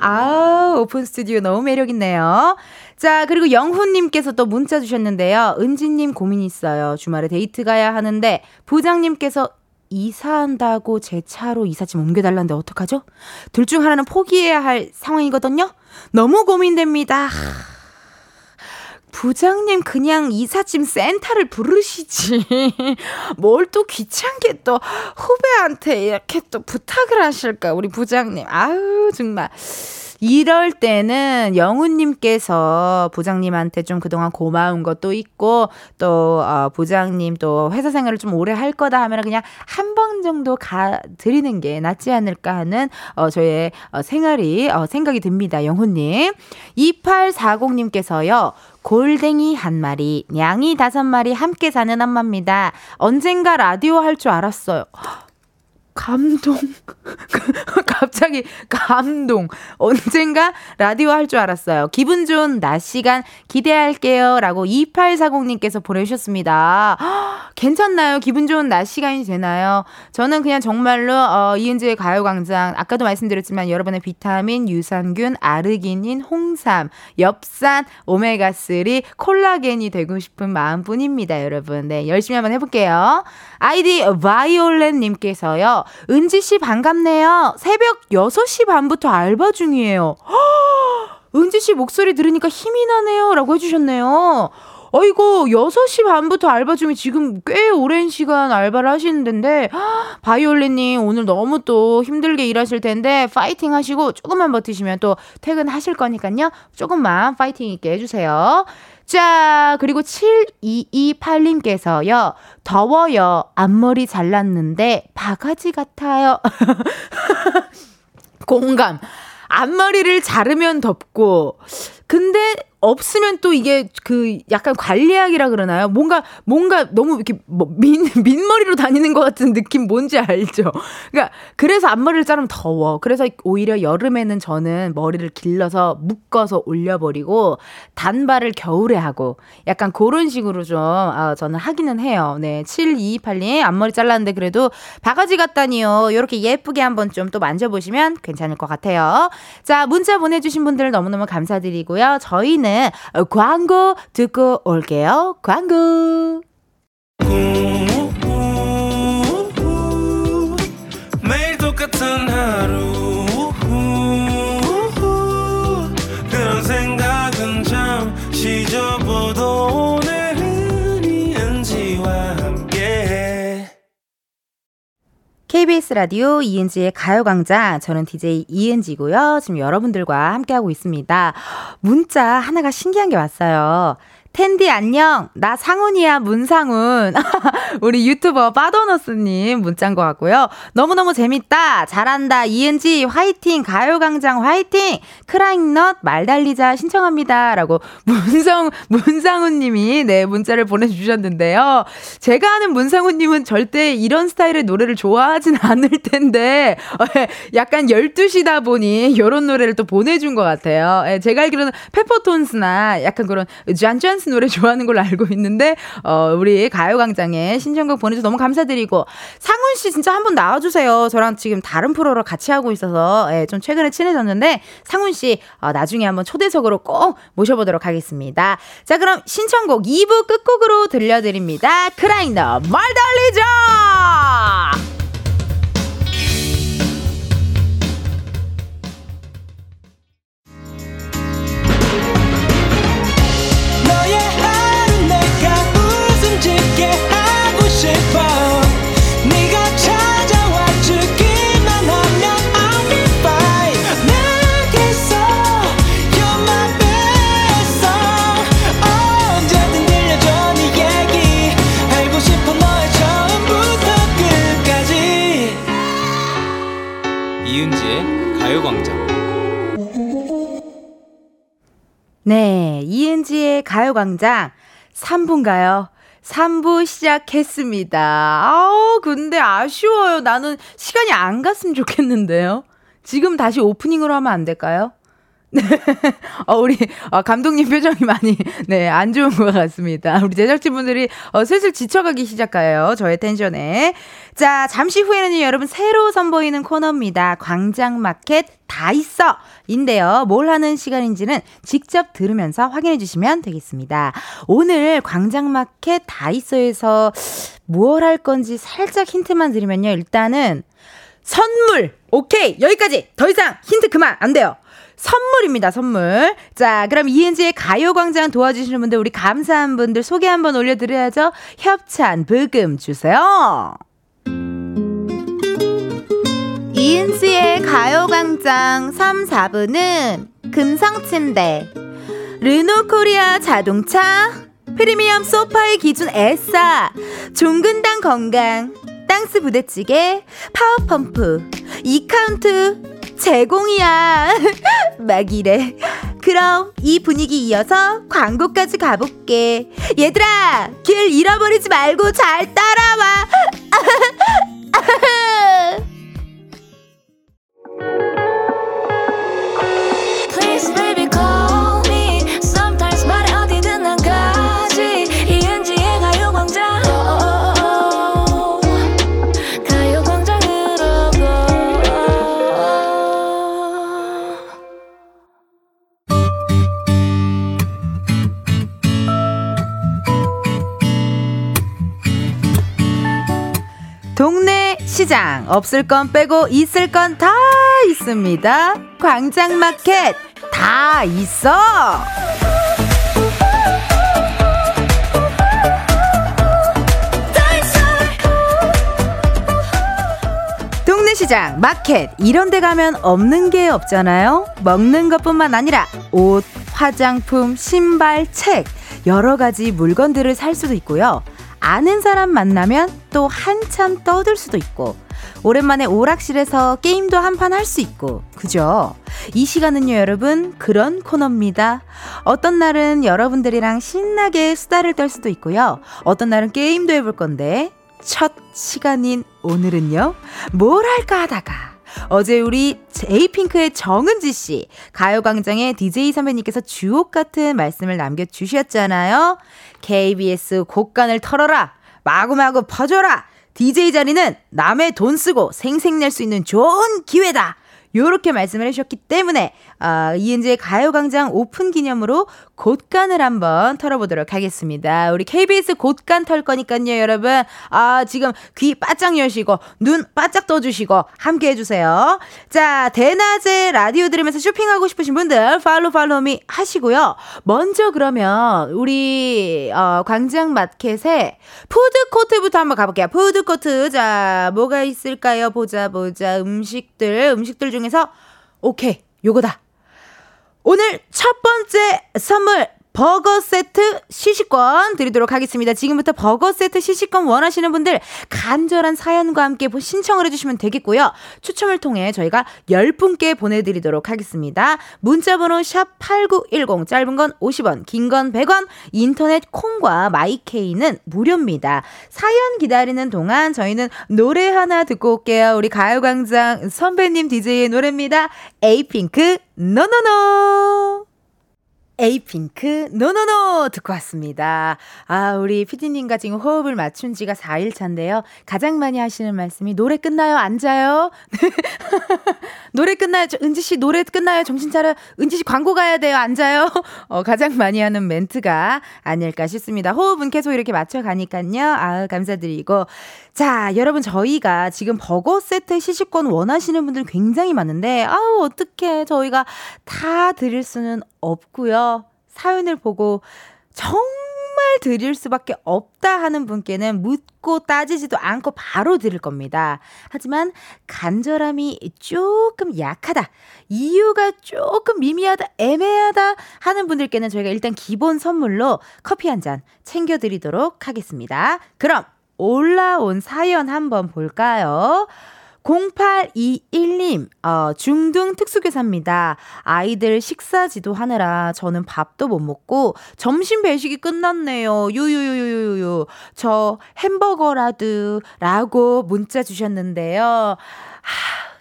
아 오픈 스튜디오 너무 매력있네요. 자, 그리고 영훈님께서 또 문자 주셨는데요. 은지님 고민 있어요. 주말에 데이트 가야 하는데, 부장님께서 이사한다고 제 차로 이삿짐 옮겨달라는데 어떡하죠? 둘 중 하나는 포기해야 할 상황이거든요? 너무 고민됩니다. 부장님 그냥 이삿짐 센터를 부르시지. [laughs] 뭘 또 귀찮게 또 후배한테 이렇게 또 부탁을 하실까, 우리 부장님. 아유, 정말. 이럴 때는 영훈님께서 부장님한테 좀 그동안 고마운 것도 있고 또 어, 부장님 또 회사 생활을 좀 오래 할 거다 하면 그냥 한 번 정도 가 드리는 게 낫지 않을까 하는 어, 저의 어, 생활이 어, 생각이 듭니다. 영훈님 2840님께서요. 골댕이 한 마리, 냥이 다섯 마리 함께 사는 엄마입니다. 언젠가 라디오 할 줄 알았어요. 감동. [laughs] 갑자기 감동. 언젠가 라디오 할 줄 알았어요. 기분 좋은 낮 시간 기대할게요. 라고 2840님께서 보내주셨습니다. [gasps] 괜찮나요? 기분 좋은 낮 시간이 되나요? 저는 그냥 정말로, 어, 이은지의 가요광장, 아까도 말씀드렸지만 여러분의 비타민, 유산균, 아르기닌, 홍삼, 엽산, 오메가3, 콜라겐이 되고 싶은 마음 뿐입니다, 여러분. 네, 열심히 한번 해볼게요. 아이디 바이올렛님께서요. 은지 씨 반갑네요. 새벽 6시 반부터 알바 중이에요. 은지 씨 목소리 들으니까 힘이 나네요. 라고 해 주셨네요. 어이고, 6시 반부터 알바 중에 지금 꽤 오랜 시간 알바를 하시는데, 바이올린님 오늘 너무 또 힘들게 일하실 텐데, 파이팅 하시고, 조금만 버티시면 또 퇴근하실 거니까요. 조금만 파이팅 있게 해주세요. 자, 그리고 7228님께서요, 더워요. 앞머리 잘랐는데, 바가지 같아요. [laughs] 공감. 앞머리를 자르면 덥고, 근데 없으면 또 이게 그 약간 관리학이라 그러나요? 뭔가 뭔가 너무 이렇게 뭐민 민머리로 다니는 것 같은 느낌 뭔지 알죠? 그러니까 그래서 앞머리를 자르면 더워. 그래서 오히려 여름에는 저는 머리를 길러서 묶어서 올려버리고 단발을 겨울에 하고 약간 그런 식으로 좀 아, 저는 하기는 해요. 네, 7228님 앞머리 잘랐는데 그래도 바가지 같다니요. 이렇게 예쁘게 한번 좀 또 만져보시면 괜찮을 것 같아요. 자 문자 보내주신 분들 너무너무 감사드리고요. 저희는 시간에 광고 듣고 올게요. 광고. KBS 라디오 이은지의 가요광장. 저는 DJ 이은지고요. 지금 여러분들과 함께하고 있습니다. 문자 하나가 신기한 게 왔어요. 텐디 안녕. 나 상훈이야, 문상훈. [laughs] 우리 유튜버 빠더너스님 문자인 것 같고요. 너무너무 재밌다. 잘한다. 이은지 화이팅. 가요광장 화이팅. 크라잉넛 말 달리자 신청합니다. 라고 문상, 문상훈님이 네, 문자를 보내주셨는데요. 제가 아는 문상훈님은 절대 이런 스타일의 노래를 좋아하진 않을 텐데, [laughs] 약간 12시다 보니 이런 노래를 또 보내준 것 같아요. 예, 제가 알기로는 페퍼톤스나 약간 그런 짠짠 댄스 노래 좋아하는 걸로 알고 있는데 어 우리 가요광장에 신청곡 보내줘서 너무 감사드리고 상훈 씨 진짜 한번 나와주세요. 저랑 지금 다른 프로를 같이 하고 있어서 예, 좀 최근에 친해졌는데 상훈 씨 어, 나중에 한번 초대석으로 꼭 모셔보도록 하겠습니다. 자 그럼 신청곡 2부 끝곡으로 들려드립니다. 크라잉더 말 달리자. 네, 이은지의 가요광장 3부인가요? 3부 시작했습니다. 아우, 근데 아쉬워요. 나는 시간이 안 갔으면 좋겠는데요. 지금 다시 오프닝으로 하면 안 될까요? 네. [laughs] 어, 우리, 어, 감독님 표정이 많이, 네, 안 좋은 것 같습니다. 우리 제작진분들이, 어, 슬슬 지쳐가기 시작해요. 저의 텐션에. 자, 잠시 후에는 여러분 새로 선보이는 코너입니다. 광장마켓 다 있어! 인데요. 뭘 하는 시간인지는 직접 들으면서 확인해 주시면 되겠습니다. 오늘 광장마켓 다 있어에서 무얼 할 건지 살짝 힌트만 드리면요. 일단은 선물! 오케이! 여기까지! 더 이상 힌트 그만! 안 돼요. 선물입니다, 선물. 자, 그럼 이은지의 가요광장 도와주시는 분들, 우리 감사한 분들 소개 한번 올려드려야죠. 협찬, 브금 주세요. 이은지의 가요광장 3, 4부는 금성침대, 르노코리아 자동차, 프리미엄 소파의 기준 에싸, 종근당 건강, 땅스 부대찌개, 파워펌프, 이카운트, 제공이야. [laughs] 막 이래. 그럼 이 분위기 이어서 광고까지 가볼게. 얘들아, 길 잃어버리지 말고 잘 따라와. [laughs] 동네 시장 없을 건 빼고 있을 건 다 있습니다. 광장마켓 다 있어. 동네 시장, 마켓 이런 데 가면 없는 게 없잖아요. 먹는 것뿐만 아니라 옷, 화장품, 신발, 책 여러 가지 물건들을 살 수도 있고요. 아는 사람 만나면 또 한참 떠들 수도 있고 오랜만에 오락실에서 게임도 한 판 할 수 있고 그죠? 이 시간은요 여러분 그런 코너입니다. 어떤 날은 여러분들이랑 신나게 수다를 떨 수도 있고요. 어떤 날은 게임도 해볼 건데 첫 시간인 오늘은요 뭘 할까 하다가 어제 우리 에이핑크의 정은지 씨, 가요광장의 DJ 선배님께서 주옥 같은 말씀을 남겨주셨잖아요. KBS 곡간을 털어라! 마구마구 퍼줘라! DJ 자리는 남의 돈 쓰고 생색낼 수 있는 좋은 기회다! 요렇게 말씀을 해주셨기 때문에 아, 이은지의 가요광장 오픈 기념으로 곳간을 한번 털어보도록 하겠습니다. 우리 KBS 곳간 털 거니까요, 여러분. 아, 지금 귀 바짝 여시고, 눈 바짝 떠주시고, 함께 해주세요. 자, 대낮에 라디오 들으면서 쇼핑하고 싶으신 분들, 팔로 팔로미 하시고요. 먼저 그러면, 우리, 어, 광장 마켓에 푸드코트부터 한번 가볼게요. 푸드코트. 자, 뭐가 있을까요? 보자, 보자. 음식들, 음식들 중에서, 오케이, 요거다. 오늘 첫 번째 선물 버거 세트 시식권 드리도록 하겠습니다. 지금부터 버거 세트 시식권 원하시는 분들 간절한 사연과 함께 신청을 해주시면 되겠고요. 추첨을 통해 저희가 10분께 보내드리도록 하겠습니다. 문자번호 샵8910 짧은 건 50원 긴 건 100원 인터넷 콩과 마이케이는 무료입니다. 사연 기다리는 동안 저희는 노래 하나 듣고 올게요. 우리 가요광장 선배님 DJ의 노래입니다. 에이핑크 노노노 에이핑크 노노노 듣고 왔습니다. 아, 우리 피디님과 지금 호흡을 맞춘 지가 4일 차인데요. 가장 많이 하시는 말씀이 노래 끝나요? 앉아요? [laughs] 노래 끝나요? 은지 씨 노래 끝나요? 정신 차려. 은지 씨 광고 가야 돼요? 앉아요? [laughs] 어, 가장 많이 하는 멘트가 아닐까 싶습니다. 호흡은 계속 이렇게 맞춰 가니까요. 아, 감사드리고. 자, 여러분 저희가 지금 버거 세트 시식권 원하시는 분들 굉장히 많은데 아우 어떻게 저희가 다 드릴 수는 없고요. 사연을 보고 정말 드릴 수밖에 없다 하는 분께는 묻고 따지지도 않고 바로 드릴 겁니다. 하지만 간절함이 조금 약하다. 이유가 조금 미미하다, 애매하다 하는 분들께는 저희가 일단 기본 선물로 커피 한 잔 챙겨드리도록 하겠습니다. 그럼 올라온 사연 한번 볼까요? 0821님, 어, 중등 특수교사입니다. 아이들 식사 지도하느라 저는 밥도 못 먹고 점심 배식이 끝났네요. 유유유유유. 저 햄버거라도 라고 문자 주셨는데요. 하,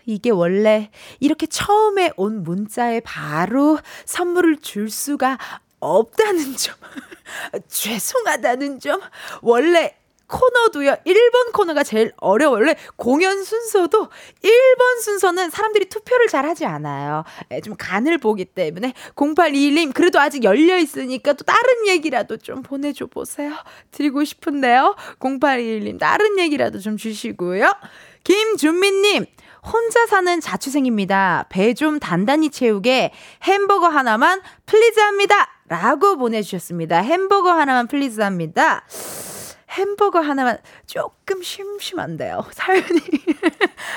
이게 원래 이렇게 처음에 온 문자에 바로 선물을 줄 수가 없다는 점. [laughs] 죄송하다는 점. 원래 코너도요. 1번 코너가 제일 어려워요. 원래 공연 순서도 1번 순서는 사람들이 투표를 잘 하지 않아요. 예, 좀 간을 보기 때문에 0821님 그래도 아직 열려 있으니까 또 다른 얘기라도 좀 보내줘 보세요. 드리고 싶은데요. 0821님 다른 얘기라도 좀 주시고요. 김준민님 혼자 사는 자취생입니다. 배 좀 단단히 채우게 햄버거 하나만 please 합니다. 라고 보내주셨습니다. 햄버거 하나만 please 합니다. 햄버거 하나만 조금 심심한데요. [laughs] 사연이.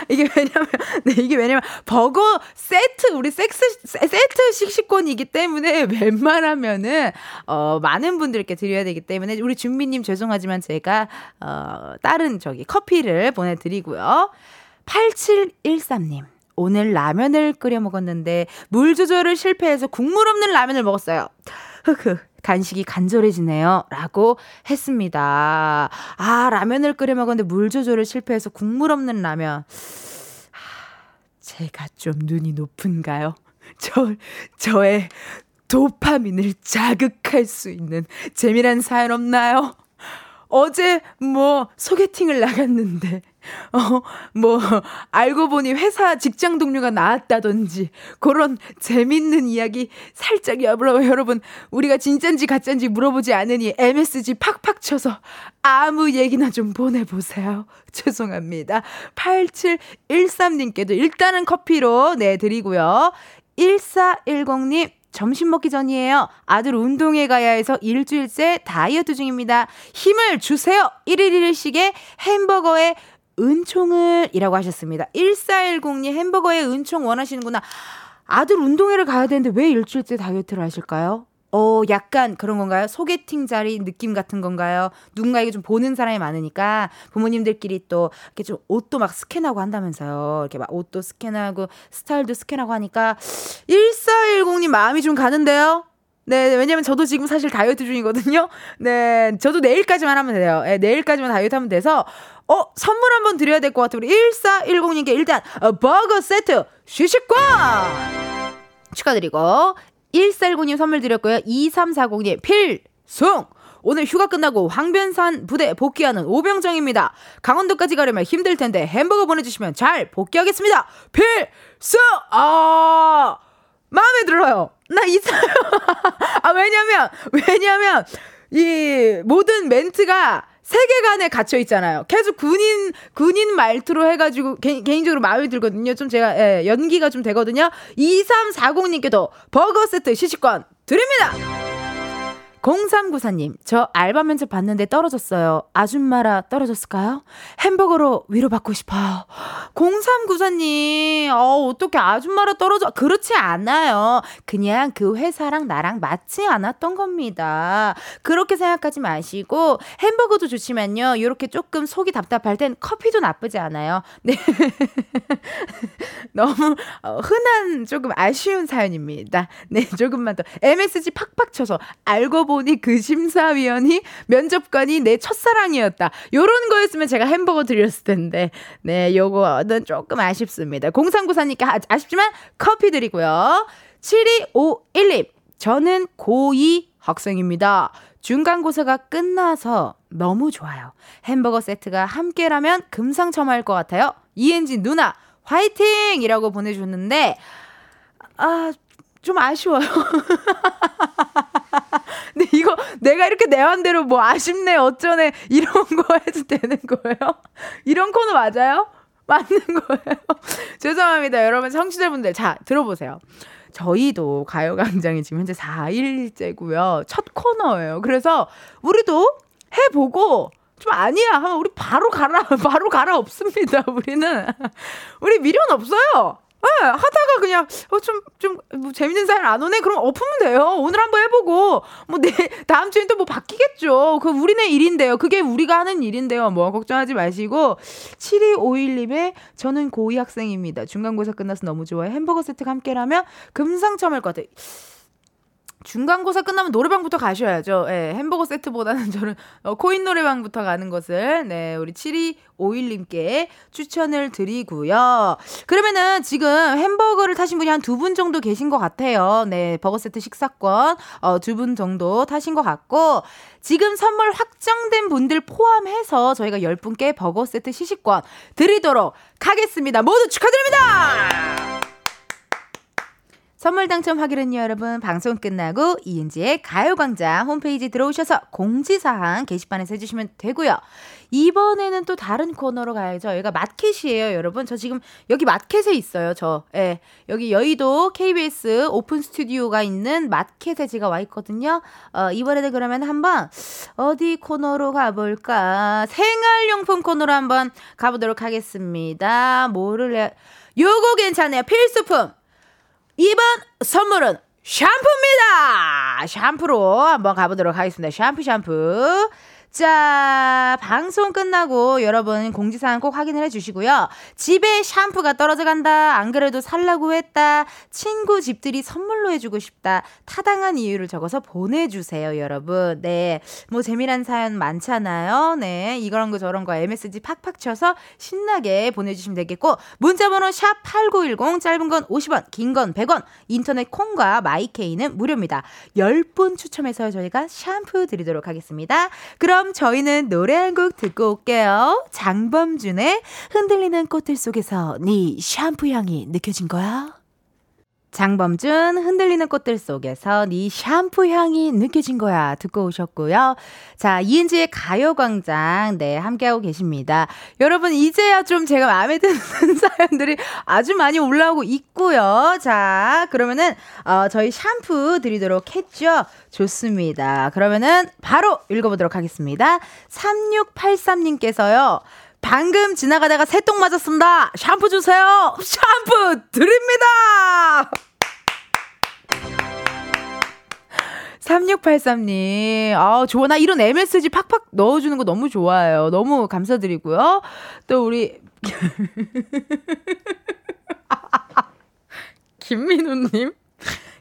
이게 왜냐면, 네, 이게 왜냐면, 버거 세트, 우리 섹스, 세트 시식권이기 때문에 웬만하면은, 어, 많은 분들께 드려야 되기 때문에, 우리 준비님 죄송하지만 제가, 어, 다른 저기 커피를 보내드리고요. 8713님. 오늘 라면을 끓여 먹었는데, 물 조절을 실패해서 국물 없는 라면을 먹었어요. 흑흑. 간식이 간절해지네요. 라고 했습니다. 아, 라면을 끓여 먹었는데 물 조절을 실패해서 국물 없는 라면. 제가 좀 눈이 높은가요? [laughs] 저, 저의 도파민을 자극할 수 있는 재미난 사연 없나요? 어제 뭐 소개팅을 나갔는데 어, 뭐, 알고 보니 회사 직장 동료가 나왔다든지, 그런 재밌는 이야기 살짝 여러분, 우리가 진짠지 가짠지 물어보지 않으니 MSG 팍팍 쳐서 아무 얘기나 좀 보내보세요. [laughs] 죄송합니다. 8713님께도 일단은 커피로 내드리고요. 1410님, 점심 먹기 전이에요. 아들 운동회 가야 해서 일주일째 다이어트 중입니다. 힘을 주세요. 1일 1일씩의 햄버거에 은총을 이라고 하셨습니다. 1410님 햄버거에 은총 원하시는구나. 아들 운동회를 가야 되는데 왜 일주일째 다이어트를 하실까요? 어, 약간 그런 건가요? 소개팅 자리 느낌 같은 건가요? 누군가에게 좀 보는 사람이 많으니까 부모님들끼리 또 이렇게 좀 옷도 막 스캔하고 한다면서요. 이렇게 막 옷도 스캔하고 스타일도 스캔하고 하니까 1410님 마음이 좀 가는데요? 네, 왜냐면 저도 지금 사실 다이어트 중이거든요. 네, 저도 내일까지만 하면 돼요. 네, 내일까지만 다이어트 하면 돼서, 어, 선물 한번 드려야 될 것 같아요. 우리 1410님께 일단, 어, 버거 세트, 시식권! 축하드리고, 1419님 선물 드렸고요. 2340님, 필승! 오늘 휴가 끝나고 황변산 부대 복귀하는 오병정입니다. 강원도까지 가려면 힘들 텐데 햄버거 보내주시면 잘 복귀하겠습니다. 필승! 아, 마음에 들어요. 나 있어요. [laughs] 아, 왜냐면, 왜냐면, 이 모든 멘트가 세계관에 갇혀 있잖아요. 계속 군인 군인 말투로 해가지고 개, 인적으로 마음에 들거든요. 좀 제가 예, 연기가 좀 되거든요. 2340님께도 버거 세트 시식권 드립니다. 0394님, 저 알바 면접 봤는데 떨어졌어요. 아줌마라 떨어졌을까요? 햄버거로 위로받고 싶어요. 0394님, 어, 어떻게 아줌마라 떨어져? 그렇지 않아요. 그냥 그 회사랑 나랑 맞지 않았던 겁니다. 그렇게 생각하지 마시고, 햄버거도 좋지만요. 이렇게 조금 속이 답답할 땐 커피도 나쁘지 않아요. 네. [laughs] 너무 어, 흔한 조금 아쉬운 사연입니다. 네, 조금만 더. MSG 팍팍 쳐서 알고 보니 그 심사위원이 면접관이 내 첫사랑이었다. 요런 거였으면 제가 햄버거 드렸을 텐데. 네, 요거는 조금 아쉽습니다. 0394니까 아, 아쉽지만 커피 드리고요. 7251님, 저는 고2 학생입니다. 중간고사가 끝나서 너무 좋아요. 햄버거 세트가 함께라면 금상첨화일 것 같아요. 이엔진 누나, 화이팅! 이라고 보내주셨는데, 아, 좀 아쉬워요. [laughs] 근데 이거 내가 이렇게 내 맘대로 뭐 아쉽네, 어쩌네, 이런 거 해도 되는 거예요? 이런 코너 맞아요? 맞는 거예요? [laughs] 죄송합니다. 여러분, 청취자분들. 자, 들어보세요. 저희도 가요광장이 지금 현재 4일째고요. 첫 코너예요. 그래서 우리도 해보고 좀 아니야 하면 우리 바로 가라 [laughs] 바로 가라 없습니다 우리는 우리 미련 없어요 네, 하다가 그냥 어, 좀좀 뭐 재밌는 사연 안 오네? 그럼 엎으면 돼요. 오늘 한번 해보고. 뭐 내 [laughs] 다음 주엔 또 뭐 바뀌겠죠. 그 우리네 일인데요. 그게 우리가 하는 일인데요. 뭐 걱정하지 마시고. 7251님의 저는 고2 학생입니다. 중간고사 끝나서 너무 좋아요. 햄버거 세트가 함께라면 금상첨화일 것 같아요 중간고사 끝나면 노래방부터 가셔야죠. 예, 햄버거 세트보다는 [laughs] 저는 어, 코인 노래방부터 가는 것을 네, 우리 7251님께 추천을 드리고요. 그러면은 지금 햄버거를 타신 분이 한 두 분 정도 계신 것 같아요. 네, 버거 세트 식사권 어, 두 분 정도 타신 것 같고 지금 선물 확정된 분들 포함해서 저희가 10분께 버거 세트 시식권 드리도록 하겠습니다. 모두 축하드립니다! 선물 당첨 확인은요, 여러분. 방송 끝나고 이은지의 가요광장 홈페이지 들어오셔서 공지사항 게시판에서 해주시면 되고요. 이번에는 또 다른 코너로 가야죠. 여기가 마켓이에요, 여러분. 저 지금 여기 마켓에 있어요, 저. 예. 여기 여의도 KBS 오픈 스튜디오가 있는 마켓에 제가 와 있거든요. 어, 이번에는 그러면 한번 어디 코너로 가볼까? 생활용품 코너로 한번 가보도록 하겠습니다. 뭐를 해? 요거 괜찮아요. 필수품. 이번 선물은 샴푸입니다. 샴푸로 한번 가보도록 하겠습니다. 샴푸 샴푸. 자, 방송 끝나고 여러분 공지사항 꼭 확인을 해주시고요. 집에 샴푸가 떨어져 간다. 안 그래도 살라고 했다. 친구 집들이 선물로 해주고 싶다. 타당한 이유를 적어서 보내주세요, 여러분. 네. 뭐 재미난 사연 많잖아요. 네. 이런 거 저런 거 MSG 팍팍 쳐서 신나게 보내주시면 되겠고, 문자번호 샵8910, 짧은 건 50원, 긴 건 100원, 인터넷 콩과 마이케이는 무료입니다. 10분 추첨해서 저희가 샴푸 드리도록 하겠습니다. 그럼 그럼 저희는 노래 한 곡 듣고 올게요. 장범준의 흔들리는 꽃들 속에서 네 샴푸 향이 느껴진 거야? 장범준 흔들리는 꽃들 속에서 네 샴푸 향이 느껴진 거야 듣고 오셨고요. 자 이은지의 가요광장 네 함께하고 계십니다. 여러분 이제야 좀 제가 마음에 드는 [laughs] 사연들이 아주 많이 올라오고 있고요. 자 그러면은 어, 저희 샴푸 드리도록 했죠. 좋습니다. 그러면은 바로 읽어보도록 하겠습니다. 3683님께서요. 방금 지나가다가 새똥 맞았습니다. 샴푸 주세요. 샴푸 드립니다. 3683님, 아, 좋아. 나 이런 MSG 팍팍 넣어주는 거 너무 좋아요. 너무 감사드리고요. 또 우리, [laughs] 김민우님.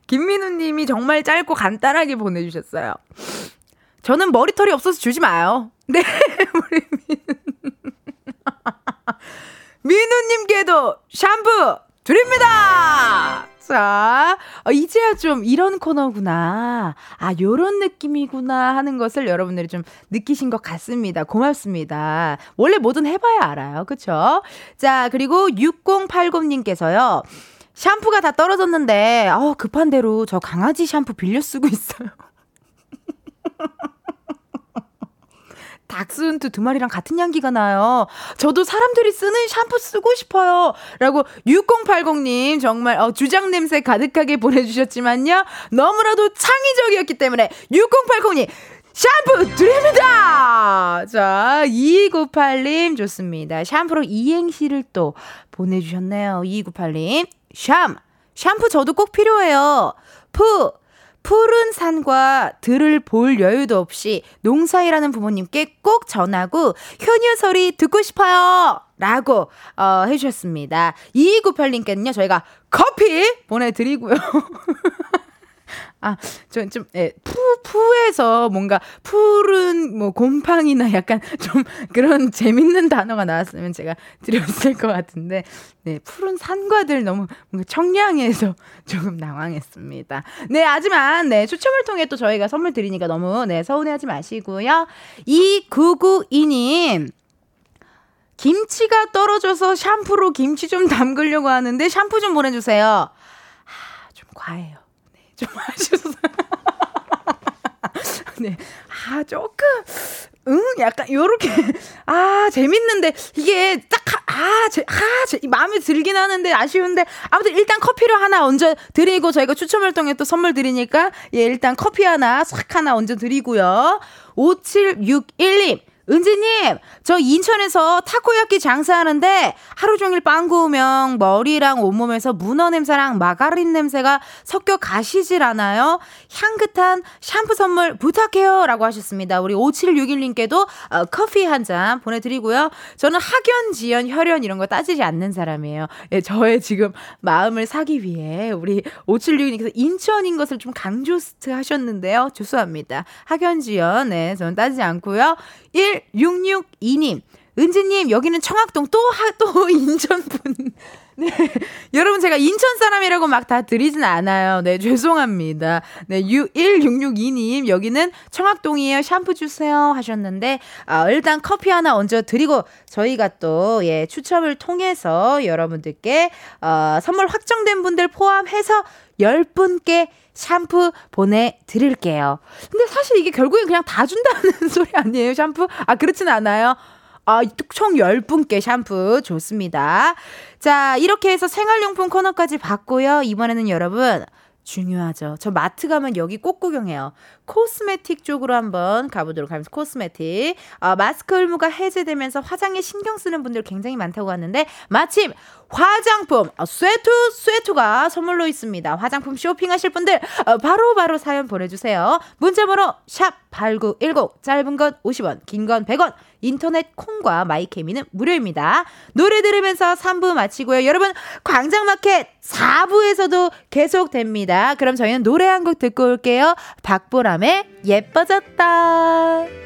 김민우님이 정말 짧고 간단하게 보내주셨어요. 저는 머리털이 없어서 주지 마요. 네, [laughs] 우리 민우. 민우님께도 샴푸 드립니다! 자, 어, 이제야 좀 이런 코너구나. 아, 요런 느낌이구나 하는 것을 여러분들이 좀 느끼신 것 같습니다. 고맙습니다. 원래 뭐든 해봐야 알아요. 그쵸? 자, 그리고 6080님께서요. 샴푸가 다 떨어졌는데, 어, 급한 대로 저 강아지 샴푸 빌려 쓰고 있어요. [laughs] 닥스훈트 두 마리랑 같은 향기가 나요. 저도 사람들이 쓰는 샴푸 쓰고 싶어요. 라고 6080님 정말 어, 주장 냄새 가득하게 보내주셨지만요. 너무나도 창의적이었기 때문에 6080님 샴푸 드립니다! 자, 2298님 좋습니다. 샴푸로 이행시를 또 보내주셨네요. 2298님. 샴! 샴푸 저도 꼭 필요해요. 푸! 푸른 산과 들을 볼 여유도 없이 농사일하는 부모님께 꼭 전하고 효녀 소리 듣고 싶어요. 라고 어, 해주셨습니다. 2298님께는요, 저희가 커피 보내드리고요. [laughs] 아, 좀, 좀, 예, 푸, 푸에서 뭔가 푸른 뭐 곰팡이나 약간 좀 그런 [laughs] 재밌는 단어가 나왔으면 제가 드렸을 것 같은데, 네, 푸른 산과들 너무 뭔가 청량해서 [laughs] 조금 당황했습니다. 네, 하지만, 네, 추첨을 통해 또 저희가 선물 드리니까 너무, 네, 서운해하지 마시고요. 2992님. 김치가 떨어져서 샴푸로 김치 좀 담그려고 하는데 샴푸 좀 보내주세요. 아, 좀 과해요. 좀 하셔서. [laughs] 네. 아, 조금, 응, 약간, 요렇게, 아, 재밌는데, 이게 딱, 아, 제, 아, 제, 마음에 들긴 하는데, 아쉬운데, 아무튼 일단 커피를 하나 얹어 드리고, 저희가 추첨을 통해 또 선물 드리니까, 예, 일단 커피 하나, 싹 하나 얹어 드리고요. 5761님. 은지님, 저 인천에서 타코야끼 장사하는데 하루 종일 빵 구우면 머리랑 온몸에서 문어 냄새랑 마가린 냄새가 섞여 가시질 않아요? 향긋한 샴푸 선물 부탁해요. 라고 하셨습니다. 우리 5761님께도 어, 커피 한 잔 보내드리고요. 저는 학연, 지연, 혈연 이런 거 따지지 않는 사람이에요. 예, 저의 지금 마음을 사기 위해 우리 5761님께서 인천인 것을 좀 강조스트 하셨는데요. 죄송합니다. 학연, 지연, 네, 저는 따지지 않고요. 1662님, 은지님, 여기는 청학동 또, 하, 또 [laughs] 인천분. 네. 여러분, 제가 인천 사람이라고 막 다 드리진 않아요. 네, 죄송합니다. 네, 1662님, 여기는 청학동이에요. 샴푸 주세요. 하셨는데, 아, 일단 커피 하나 얹어 드리고, 저희가 또, 예, 추첨을 통해서 여러분들께, 어, 선물 확정된 분들 포함해서 10분께 샴푸 보내드릴게요. 근데 사실 이게 결국엔 그냥 다 준다는 [laughs] 소리 아니에요, 샴푸? 아, 그렇진 않아요. 아, 총 10분께 샴푸 좋습니다. 자, 이렇게 해서 생활용품 코너까지 봤고요. 이번에는 여러분, 중요하죠. 저 마트 가면 여기 꼭 구경해요. 코스메틱 쪽으로 한번 가보도록 하겠습니다. 코스메틱. 어, 마스크 의무가 해제되면서 화장에 신경 쓰는 분들 굉장히 많다고 하는데 마침 화장품 어, 쇠투 쇠투가 선물로 있습니다. 화장품 쇼핑하실 분들 어, 바로 바로 사연 보내주세요. 문자번호 샵 #8910 짧은 건 50원, 긴 건 100원. 인터넷 콩과 마이케미는 무료입니다. 노래 들으면서 3부 마치고요. 여러분 광장마켓 4부에서도 계속됩니다. 그럼 저희는 노래 한 곡 듣고 올게요. 박보람의 예뻐졌다.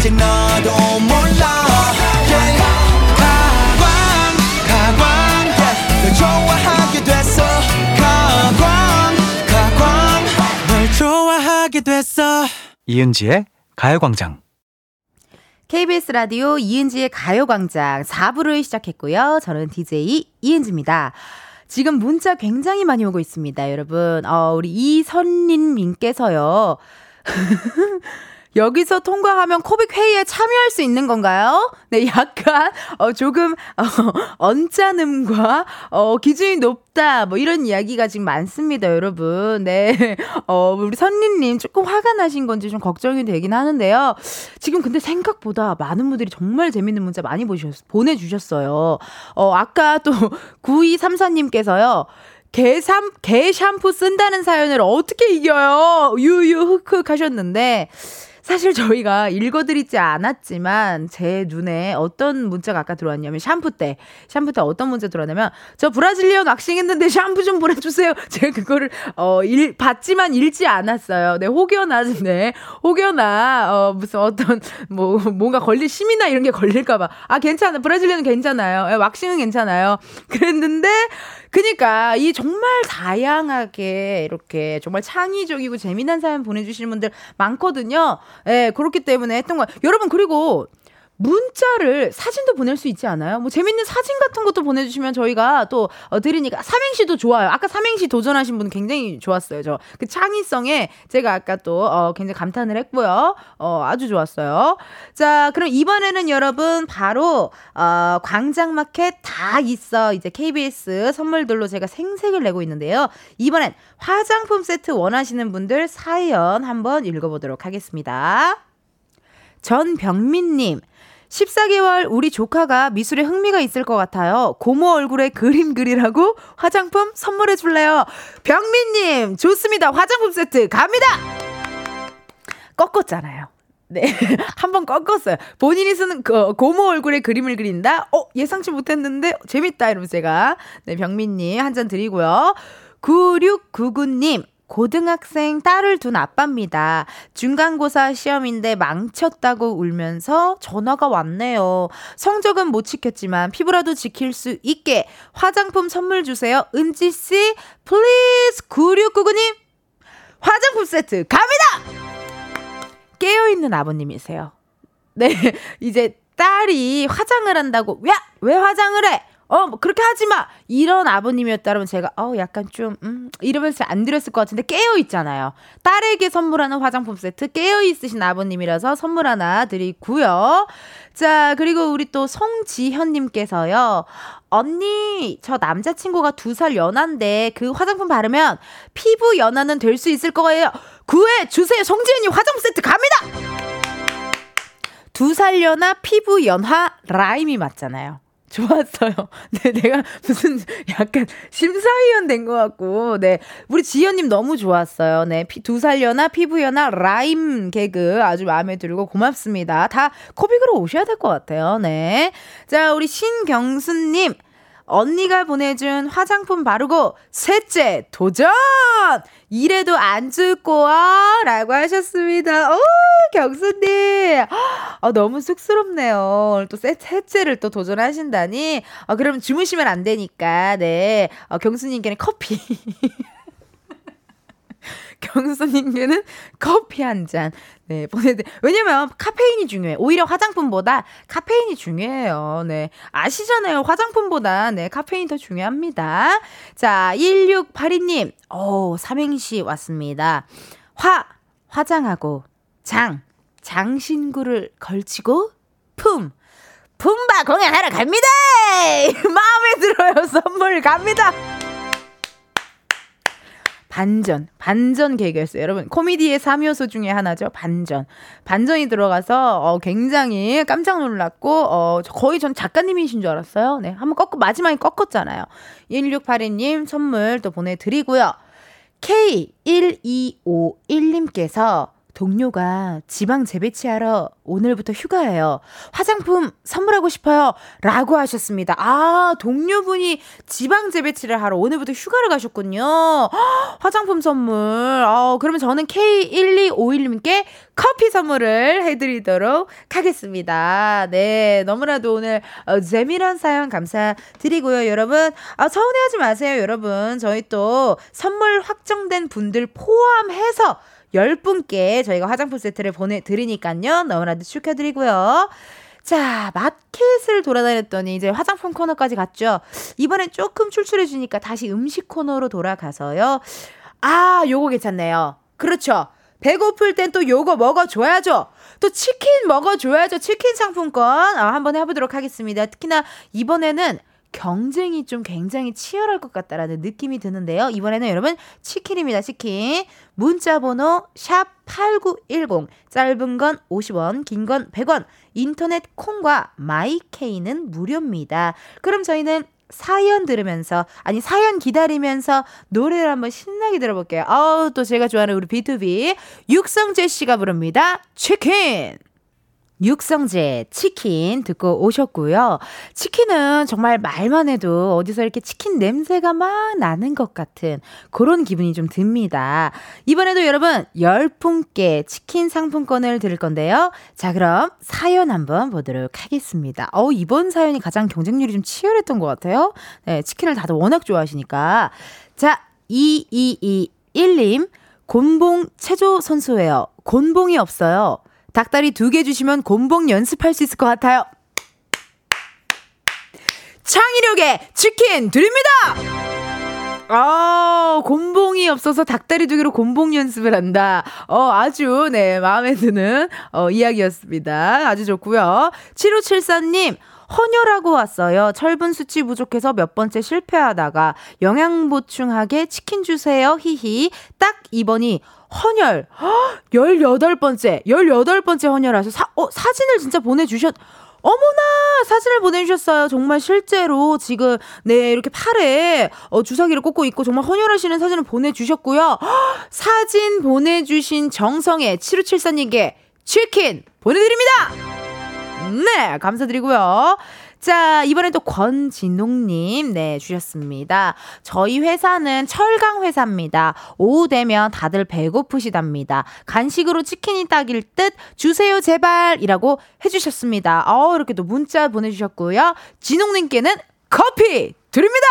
이제 너도 몰라. 가광 가광. 널 좋아하게 됐어 가광 가광 널 좋아하게 됐어 이은지의 가요광장 KBS 라디오 이은지의 가요광장 4부를 시작했고요. 저는 DJ 이은지입니다. 지금 문자 굉장히 많이 오고 있습니다, 여러분. 어, 우리 이선린님께서요. [laughs] 여기서 통과하면 코빅 회의에 참여할 수 있는 건가요? 네, 약간, 어, 조금, 어, [laughs] 언짢음과, 어, 기준이 높다, 뭐 이런 이야기가 지금 많습니다, 여러분. 네. 어, 우리 선리님 조금 화가 나신 건지 좀 걱정이 되긴 하는데요. 지금 근데 생각보다 많은 분들이 정말 재밌는 문자 많이 보셨, 보내주셨어요. 어, 아까 또 [laughs] 9234님께서요. 개, 샴, 개 샴푸 쓴다는 사연을 어떻게 이겨요? 유유 흑흑 하셨는데, 사실 저희가 읽어드리지 않았지만 제 눈에 어떤 문자가 아까 들어왔냐면 샴푸 때 샴푸 때 어떤 문자 들어왔냐면 저 브라질리언 왁싱했는데 샴푸 좀 보내주세요. [laughs] 제가 그거를 어일 받지만 읽지 않았어요. 네 혹여나 네 혹여나 어 무슨 어떤 뭐 뭔가 걸릴 심이나 이런 게 걸릴까봐 아 괜찮아 브라질리언 괜찮아요. 네, 왁싱은 괜찮아요. 그랬는데 그니까 이 정말 다양하게 이렇게 정말 창의적이고 재미난 사연 보내주시는 분들 많거든요. 예, 그렇기 때문에 했던 거예요. 여러분 그리고 문자를 사진도 보낼 수 있지 않아요? 뭐 재밌는 사진 같은 것도 보내주시면 저희가 또 어, 드리니까 삼행시도 좋아요. 아까 삼행시 도전하신 분 굉장히 좋았어요. 저 그 창의성에 제가 아까 또 어, 굉장히 감탄을 했고요. 어, 아주 좋았어요. 자, 그럼 이번에는 여러분 바로 어, 광장마켓 다 있어 이제 KBS 선물들로 제가 생색을 내고 있는데요. 이번엔 화장품 세트 원하시는 분들 사연 한번 읽어보도록 하겠습니다. 전병민님, 14개월 우리 조카가 미술에 흥미가 있을 것 같아요. 고모 얼굴에 그림 그리라고 화장품 선물해 줄래요? 병민님, 좋습니다. 화장품 세트 갑니다! 꺾었잖아요. 네. [laughs] 한 번 꺾었어요. 본인이 쓰는 그 고모 얼굴에 그림을 그린다? 어, 예상치 못했는데 재밌다. 이러면서 제가. 네, 병민님 한 잔 드리고요. 9699님. 고등학생 딸을 둔 아빠입니다. 중간고사 시험인데 망쳤다고 울면서 전화가 왔네요. 성적은 못 지켰지만 피부라도 지킬 수 있게 화장품 선물 주세요. 은지씨, please 9699님, 화장품 세트 갑니다! 깨어있는 아버님이세요. 네, [laughs] 이제 딸이 화장을 한다고, 야! 왜 화장을 해? 어, 뭐 그렇게 하지 마! 이런 아버님이었다면 제가, 어, 약간 좀, 음, 이러면서 안 드렸을 것 같은데 깨어있잖아요. 딸에게 선물하는 화장품 세트 깨어있으신 아버님이라서 선물 하나 드리고요. 자, 그리고 우리 또 송지현님께서요. 언니, 저 남자친구가 두 살 연한데 그 화장품 바르면 피부 연한은 될수 있을 거예요. 구해 주세요. 송지현님 화장품 세트 갑니다! 두 살 연하 피부 연화 라임이 맞잖아요. 좋았어요. [laughs] 네, 내가 무슨 약간 심사위원 된 것 같고, 네. 우리 지연님 너무 좋았어요. 네. 두 살려나 피부연나 라임 개그 아주 마음에 들고 고맙습니다. 다 코빅으로 오셔야 될 것 같아요. 네. 자, 우리 신경수님. 언니가 보내준 화장품 바르고 셋째 도전! 이래도 안 죽고 라고 하셨습니다. 오, 경수님. 아, 너무 쑥스럽네요. 또 셋, 셋째를 또 도전하신다니. 아, 그럼 주무시면 안 되니까, 네. 어, 경수님께는 커피. [laughs] [laughs] 경수님께는 커피 한 잔, 네, 보내드, 왜냐면 카페인이 중요해. 오히려 화장품보다 카페인이 중요해요. 네. 아시잖아요. 화장품보다, 네, 카페인이 더 중요합니다. 자, 1682님, 오, 삼행시 왔습니다. 화, 화장하고, 장, 장신구를 걸치고, 품, 품바 공연하러 갑니다! [laughs] 마음에 들어요. 선물 갑니다! 반전, 반전 개그였어요. 여러분, 코미디의 3요소 중에 하나죠. 반전. 반전이 들어가서, 어, 굉장히 깜짝 놀랐고, 어, 거의 전 작가님이신 줄 알았어요. 네. 한번 꺾고, 마지막에 꺾었잖아요. 1682님 선물 또 보내드리고요. K1251님께서 동료가 지방 재배치하러 오늘부터 휴가예요. 화장품 선물하고 싶어요. 라고 하셨습니다. 아, 동료분이 지방 재배치를 하러 오늘부터 휴가를 가셨군요. 허, 화장품 선물. 어, 그러면 저는 K1251님께 커피 선물을 해드리도록 하겠습니다. 네, 너무나도 오늘 어, 재미난 사연 감사드리고요. 여러분, 아, 서운해하지 마세요. 여러분, 저희 또 선물 확정된 분들 포함해서 10분께 저희가 화장품 세트를 보내드리니까요. 너무나도 축하드리고요. 자, 마켓을 돌아다녔더니 이제 화장품 코너까지 갔죠. 이번엔 조금 출출해주니까 다시 음식 코너로 돌아가서요. 아, 요거 괜찮네요. 그렇죠. 배고플 땐 또 요거 먹어줘야죠. 또 치킨 먹어줘야죠. 치킨 상품권 아, 한번 해보도록 하겠습니다. 특히나 이번에는 경쟁이 좀 굉장히 치열할 것 같다라는 느낌이 드는데요. 이번에는 여러분 치킨입니다. 치킨. 문자 번호 샵 8910 짧은 건 50원, 긴 건 100원. 인터넷 콩과 마이케이는 무료입니다. 그럼 저희는 사연 들으면서 아니 사연 기다리면서 노래를 한번 신나게 들어볼게요. 아우 또 제가 좋아하는 우리 B2B 육성재 씨가 부릅니다. 치킨. 육성재 치킨 듣고 오셨고요. 치킨은 정말 말만 해도 어디서 이렇게 치킨 냄새가 막 나는 것 같은 그런 기분이 좀 듭니다. 이번에도 여러분 열분께 치킨 상품권을 드릴 건데요. 자 그럼 사연 한번 보도록 하겠습니다. 어 이번 사연이 가장 경쟁률이 좀 치열했던 것 같아요. 네, 치킨을 다들 워낙 좋아하시니까. 자 2221님 곤봉 체조 선수예요. 곤봉이 없어요. 닭다리 두 개 주시면 곤봉 연습할 수 있을 것 같아요. 창의력의 치킨 드립니다! 아, 곤봉이 없어서 닭다리 두 개로 곤봉 연습을 한다. 어, 아주, 네, 마음에 드는, 어, 이야기였습니다. 아주 좋고요 7574님, 헌혈하고 왔어요. 철분 수치 부족해서 몇 번째 실패하다가 영양 보충하게 치킨 주세요. 히히. 딱 2번이 헌혈. [gasps] 18번째. 18번째 헌혈하셔. 사, 어, 사진을 진짜 보내주셨, 어머나! 사진을 보내주셨어요. 정말 실제로 지금, 네, 이렇게 팔에 어, 주사기를 꽂고 있고 정말 헌혈하시는 사진을 보내주셨고요. [gasps] 사진 보내주신 정성의 7574님께 치킨 보내드립니다! 네, 감사드리고요. 자, 이번엔 또 권진웅님, 네, 주셨습니다. 저희 회사는 철강 회사입니다. 오후 되면 다들 배고프시답니다. 간식으로 치킨이 딱일 듯 주세요, 제발! 이라고 해주셨습니다. 어, 이렇게 또 문자 보내주셨고요. 진웅님께는 커피 드립니다!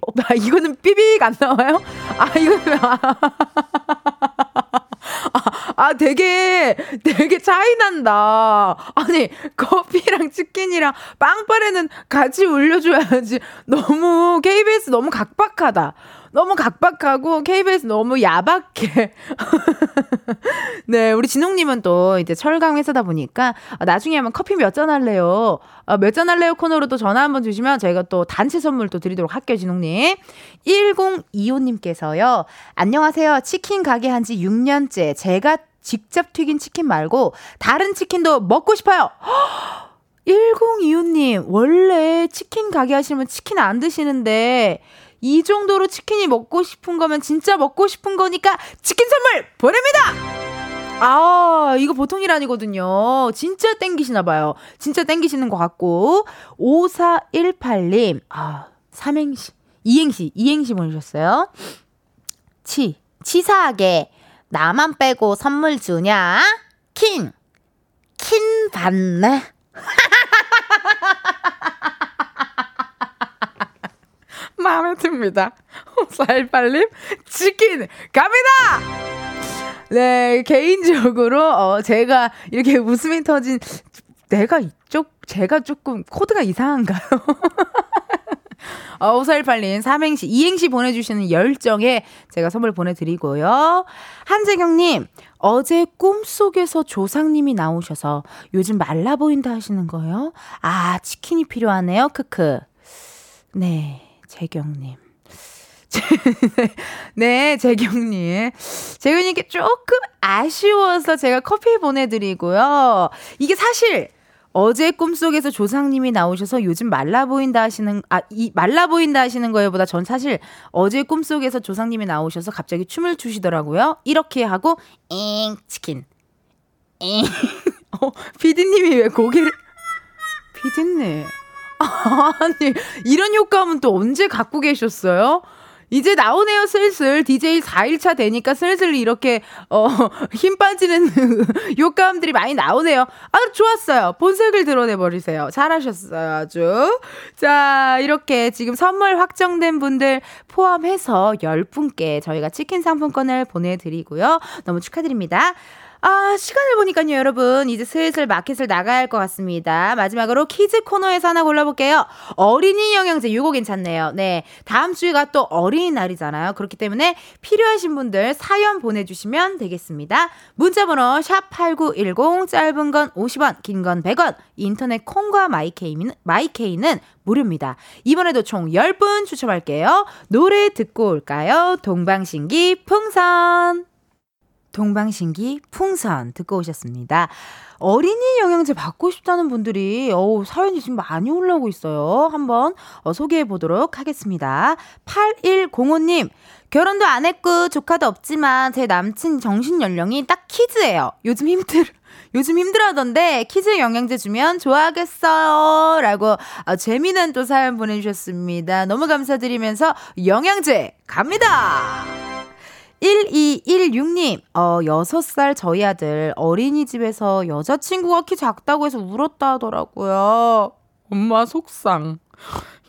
어, 나 이거는 삐빅 안 나와요? 아, 이거는. [laughs] 아, 아, 되게, 되게 차이 난다. 아니, 커피랑 치킨이랑 빵빠레는 같이 올려줘야지. 너무, KBS 너무 각박하다. 너무 각박하고 KBS 너무 야박해. [laughs] 네, 우리 진홍님은 또 이제 철강 회사다 보니까 나중에 한번 커피 몇 잔 할래요? 어, 몇잔 할래요 코너로 또 전화 한번 주시면 저희가 또 단체 선물 또 드리도록 할게요, 진홍님. 1025님께서요. 안녕하세요. 치킨 가게 한 지 6년째. 제가 직접 튀긴 치킨 말고 다른 치킨도 먹고 싶어요. [gasps] 1025님, 원래 치킨 가게 하시면 치킨 안 드시는데 이 정도로 치킨이 먹고 싶은 거면 진짜 먹고 싶은 거니까 치킨 선물 보냅니다! 아, 이거 보통 일 아니거든요. 진짜 땡기시나 봐요. 진짜 땡기시는 것 같고. 5418님, 아, 삼행시, 이행시, 이행시 보내주셨어요. 치, 치사하게, 나만 빼고 선물 주냐? 킹, 킨 받네. [laughs] [laughs] 마음에 듭니다. 5418님, 치킨 갑니다! 네, 개인적으로, 어, 제가 이렇게 웃음이 터진, 내가 이쪽, 제가 조금 코드가 이상한가요? [laughs] 어, 5418님, 삼행시, 이행시 보내주시는 열정에 제가 선물 보내드리고요. 한재경님, 어제 꿈속에서 조상님이 나오셔서 요즘 말라 보인다 하시는 거예요? 아, 치킨이 필요하네요. 크크. 네. 재경님. [laughs] 네, 재경님. 재경님께 조금 아쉬워서 제가 커피 보내드리고요. 이게 사실 어제 꿈속에서 조상님이 나오셔서 요즘 말라 보인다 하시는, 아, 이 말라 보인다 하시는 거에보다 전 사실 어제 꿈속에서 조상님이 나오셔서 갑자기 춤을 추시더라고요. 이렇게 하고, 잉, 치킨. 잉. [laughs] 어, 피디님이 왜 고개를, 피디님. [laughs] 아니, 이런 효과음은 또 언제 갖고 계셨어요? 이제 나오네요, 슬슬. DJ 4일차 되니까 슬슬 이렇게, 어, [laughs] 힘 빠지는 [laughs] 효과음들이 많이 나오네요. 아, 좋았어요. 본색을 드러내버리세요. 잘하셨어요, 아주. 자, 이렇게 지금 선물 확정된 분들 포함해서 10분께 저희가 치킨 상품권을 보내드리고요. 너무 축하드립니다. 아, 시간을 보니까요, 여러분. 이제 슬슬 마켓을 나가야 할 것 같습니다. 마지막으로 퀴즈 코너에서 하나 골라볼게요. 어린이 영양제, 요거 괜찮네요. 네. 다음 주가 또 어린이날이잖아요. 그렇기 때문에 필요하신 분들 사연 보내주시면 되겠습니다. 문자번호 샵8910, 짧은 건 50원, 긴 건 100원, 인터넷 콩과 마이케이는, 마이케이는 무료입니다. 이번에도 총 10분 추첨할게요. 노래 듣고 올까요? 동방신기 풍선. 동방신기 풍선 듣고 오셨습니다. 어린이 영양제 받고 싶다는 분들이 어우, 사연이 지금 많이 올라오고 있어요. 한번 어, 소개해 보도록 하겠습니다. 8105님, 결혼도 안 했고 조카도 없지만 제 남친 정신 연령이 딱 kids예요. 요즘 힘들 [laughs] 요즘 힘들어하던데 kids 영양제 주면 좋아하겠어요. 라고 아, 재미난 또 사연 보내주셨습니다. 너무 감사드리면서 영양제 갑니다. 1216님, 어, 6살 저희 아들 어린이집에서 여자친구가 키 작다고 해서 울었다 하더라고요. 엄마 속상.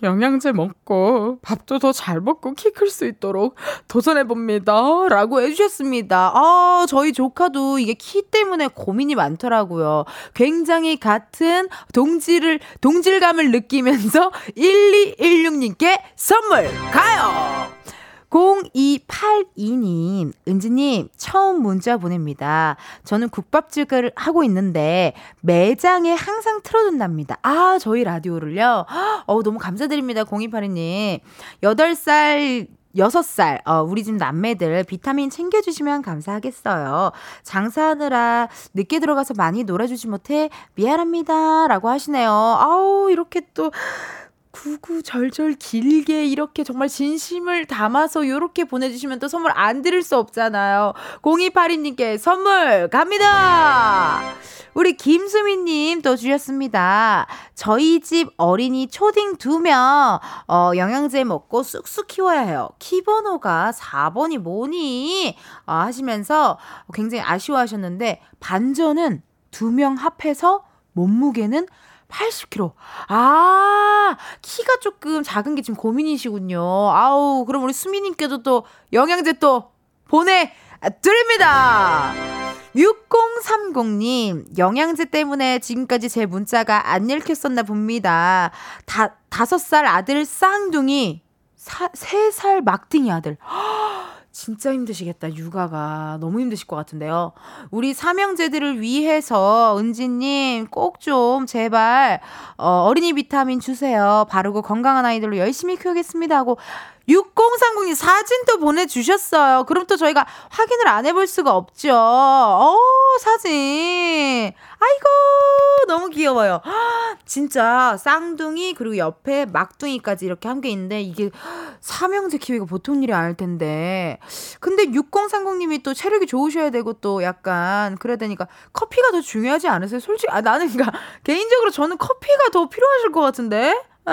영양제 먹고 밥도 더 잘 먹고 키 클 수 있도록 도전해봅니다. 라고 해주셨습니다. 아, 저희 조카도 이게 키 때문에 고민이 많더라고요. 굉장히 같은 동질을, 동질감을 느끼면서 [laughs] 1216님께 선물 가요! 0282님, 은지님, 처음 문자 보냅니다. 저는 국밥집을 하고 있는데, 매장에 항상 틀어둔답니다. 아, 저희 라디오를요? 어우, 너무 감사드립니다, 0282님. 8살, 6살, 어, 우리 집 남매들 비타민 챙겨주시면 감사하겠어요. 장사하느라 늦게 들어가서 많이 놀아주지 못해 미안합니다. 라고 하시네요. 아우, 이렇게 또, 구구절절 길게 이렇게 정말 진심을 담아서 이렇게 보내주시면 또 선물 안 드릴 수 없잖아요. 0282님께 선물 갑니다! 우리 김수미님 또 주셨습니다. 저희 집 어린이 초딩 두 명, 어, 영양제 먹고 쑥쑥 키워야 해요. 키번호가 4번이 뭐니? 어, 하시면서 굉장히 아쉬워하셨는데, 반전은 두 명 합해서 몸무게는 80kg. 아, 키가 조금 작은 게 지금 고민이시군요. 아우, 그럼 우리 수미님께도 또 영양제 또 보내드립니다. 6030님, 영양제 때문에 지금까지 제 문자가 안 읽혔었나 봅니다. 다, 다섯 살 아들 쌍둥이, 세살 막둥이 아들. 허, 진짜 힘드시겠다, 육아가. 너무 힘드실 것 같은데요. 우리 삼형제들을 위해서 은지님 꼭 좀 제발, 어, 어린이 비타민 주세요. 바르고 건강한 아이들로 열심히 키우겠습니다 하고 6030님 사진도 보내주셨어요. 그럼 또 저희가 확인을 안 해볼 수가 없죠. 어, 사진. 아이고, 너무 귀여워요. [gasps] 진짜 쌍둥이, 그리고 옆에 막둥이까지 이렇게 함께 있는데, 이게 [gasps] 삼형제 키우기가 보통 일이 아닐 텐데. 근데 6030님이 또 체력이 좋으셔야 되고, 또 약간, 그래야 되니까, 커피가 더 중요하지 않으세요? 솔직히, 아, 나는, 그니까, [laughs] 개인적으로 저는 커피가 더 필요하실 것 같은데? 에?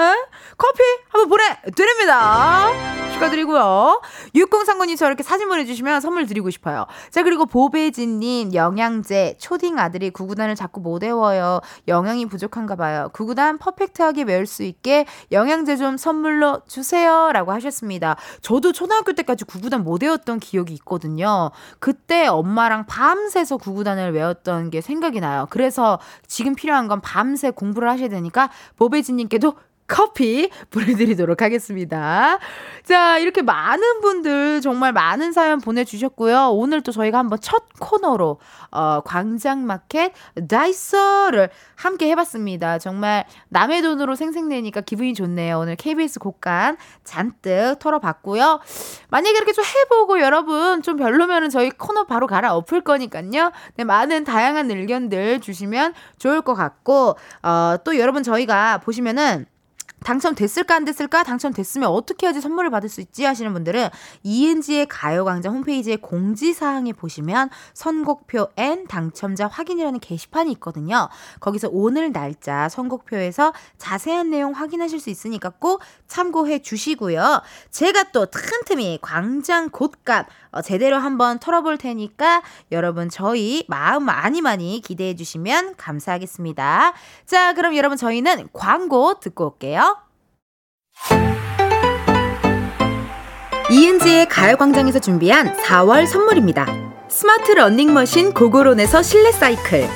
커피 한번 보내드립니다. 축하드리고요. 6039님 저렇게 사진 보내주시면 선물 드리고 싶어요. 자, 그리고 보배진님, 영양제, 초딩 아들이 구구단을 자꾸 못 외워요. 영양이 부족한가 봐요. 구구단 퍼펙트하게 외울 수 있게 영양제 좀 선물로 주세요. 라고 하셨습니다. 저도 초등학교 때까지 구구단 못 외웠던 기억이 있거든요. 그때 엄마랑 밤새서 구구단을 외웠던 게 생각이 나요. 그래서 지금 필요한 건 밤새 공부를 하셔야 되니까 보배진님께도 커피 보내드리도록 하겠습니다. 자, 이렇게 많은 분들 정말 많은 사연 보내주셨고요. 오늘 또 저희가 한번 첫 코너로, 어, 광장마켓 다이소를 함께 해봤습니다. 정말 남의 돈으로 생생내니까 기분이 좋네요. 오늘 KBS 곡간 잔뜩 털어봤고요. 만약에 이렇게 좀 해보고 여러분 좀 별로면은 저희 코너 바로 갈아 엎을 거니까요. 네, 많은 다양한 의견들 주시면 좋을 것 같고, 어, 또 여러분 저희가 보시면은 당첨됐을까 안 됐을까 당첨됐으면 어떻게 해야지 선물을 받을 수 있지 하시는 분들은 이은지의 가요광장 홈페이지에 공지사항에 보시면 선곡표 N 당첨자 확인이라는 게시판이 있거든요. 거기서 오늘 날짜 선곡표에서 자세한 내용 확인하실 수 있으니까 꼭 참고해 주시고요. 제가 또 틈틈이 광장 곳간 어, 제대로 한번 털어볼 테니까 여러분 저희 마음 많이 많이 기대해 주시면 감사하겠습니다. 자 그럼 여러분 저희는 광고 듣고 올게요. 이은지의 가요광장에서 준비한 4월 선물입니다. 스마트 러닝머신 고고론에서 실내 사이클.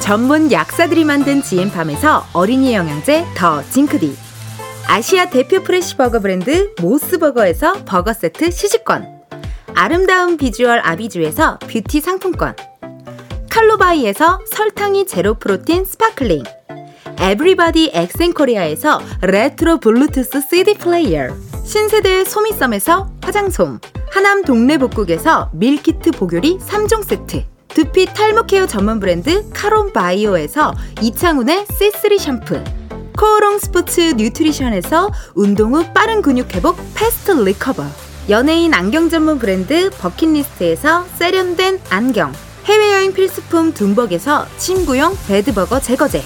전문 약사들이 만든 지앤팜에서 어린이 영양제 더 징크디. 아시아 대표 fresh버거 브랜드 모스버거에서 버거 세트 시식권. 아름다운 비주얼 아비주에서 뷰티 상품권. 칼로바이에서 설탕이 제로 프로틴 sparkling. 에브리바디 엑센코리아에서 레트로 블루투스 CD 플레이어. 신세대 소미썸에서 화장솜. 하남 동네 복국에서 밀키트 보교리 3종 세트. 두피 탈모 케어 전문 브랜드 카론 바이오에서 이창훈의 C3 샴푸. 코오롱 스포츠 뉴트리션에서 운동 후 빠른 근육 회복 fast recover. 연예인 안경 전문 브랜드 버킷리스트에서 세련된 안경. 해외여행 필수품 둠벅에서 침구용 bed bug 제거제.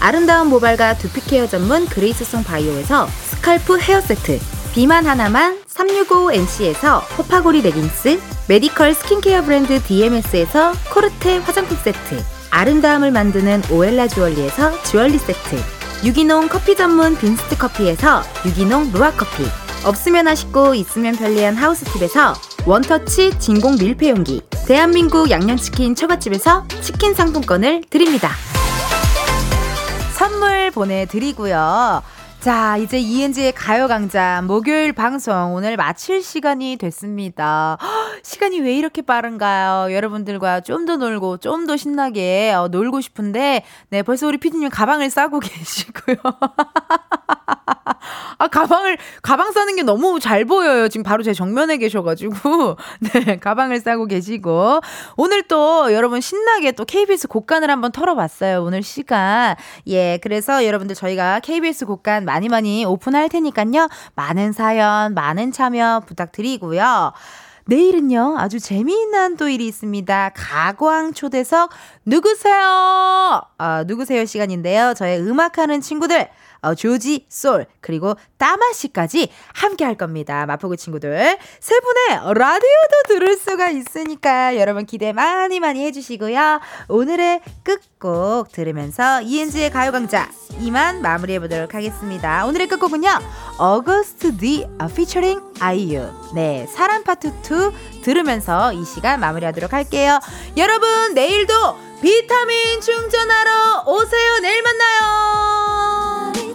아름다운 모발과 두피 케어 전문 그레이스송 바이오에서 scalp 헤어 세트. 비만 하나만 365NC에서 호파고리 레깅스. 메디컬 스킨케어 브랜드 DMS에서 코르테 화장품 세트. 아름다움을 만드는 오엘라 주얼리에서 주얼리 세트. 유기농 커피 전문 빈스트 커피에서 유기농 루아 커피. 없으면 아쉽고 있으면 편리한 하우스팁에서 원터치 진공 밀폐용기. 대한민국 양념치킨 처갓집에서 치킨 상품권을 드립니다. 선물 보내드리고요. 자, 이제 이은지의 가요강좌 목요일 방송 오늘 마칠 시간이 됐습니다. 허, [gasps] 시간이 왜 이렇게 빠른가요? 여러분들과 좀 더 놀고 좀 더 신나게 어, 놀고 싶은데, 네, 벌써 우리 피디님 가방을 싸고 [laughs] 계시고요. 아, 가방을, 가방 싸는 게 너무 잘 보여요. 지금 바로 제 정면에 계셔가지고. [laughs] 네, 가방을 싸고 계시고. 오늘 또 여러분 신나게 또 KBS 곡간을 한번 털어봤어요. 오늘 시간. 예, 그래서 여러분들 저희가 KBS 곡간 많이 많이 오픈할 테니까요. 많은 사연, 많은 참여 부탁드리고요. 내일은요, 아주 재미있는 또 일이 있습니다. 가광 초대석, 누구세요? 아, 누구세요 시간인데요. 저의 음악하는 친구들, 어, 죠지, 쏠, 그리고 따마 씨까지 함께 할 겁니다. 마포구 친구들. 세 분의 라디오도 들을 수가 있으니까 여러분 기대 많이 많이 해주시고요. 오늘의 끝곡 들으면서 이은지의 가요광자 이만 마무리해보도록 하겠습니다. 오늘의 끝곡은요. 어거스트 디 피처링 아이유. 네, 사람 파트 2 들으면서 이 시간 마무리하도록 할게요. 여러분, 내일도 비타민 충전하러 오세요. 내일 만나요.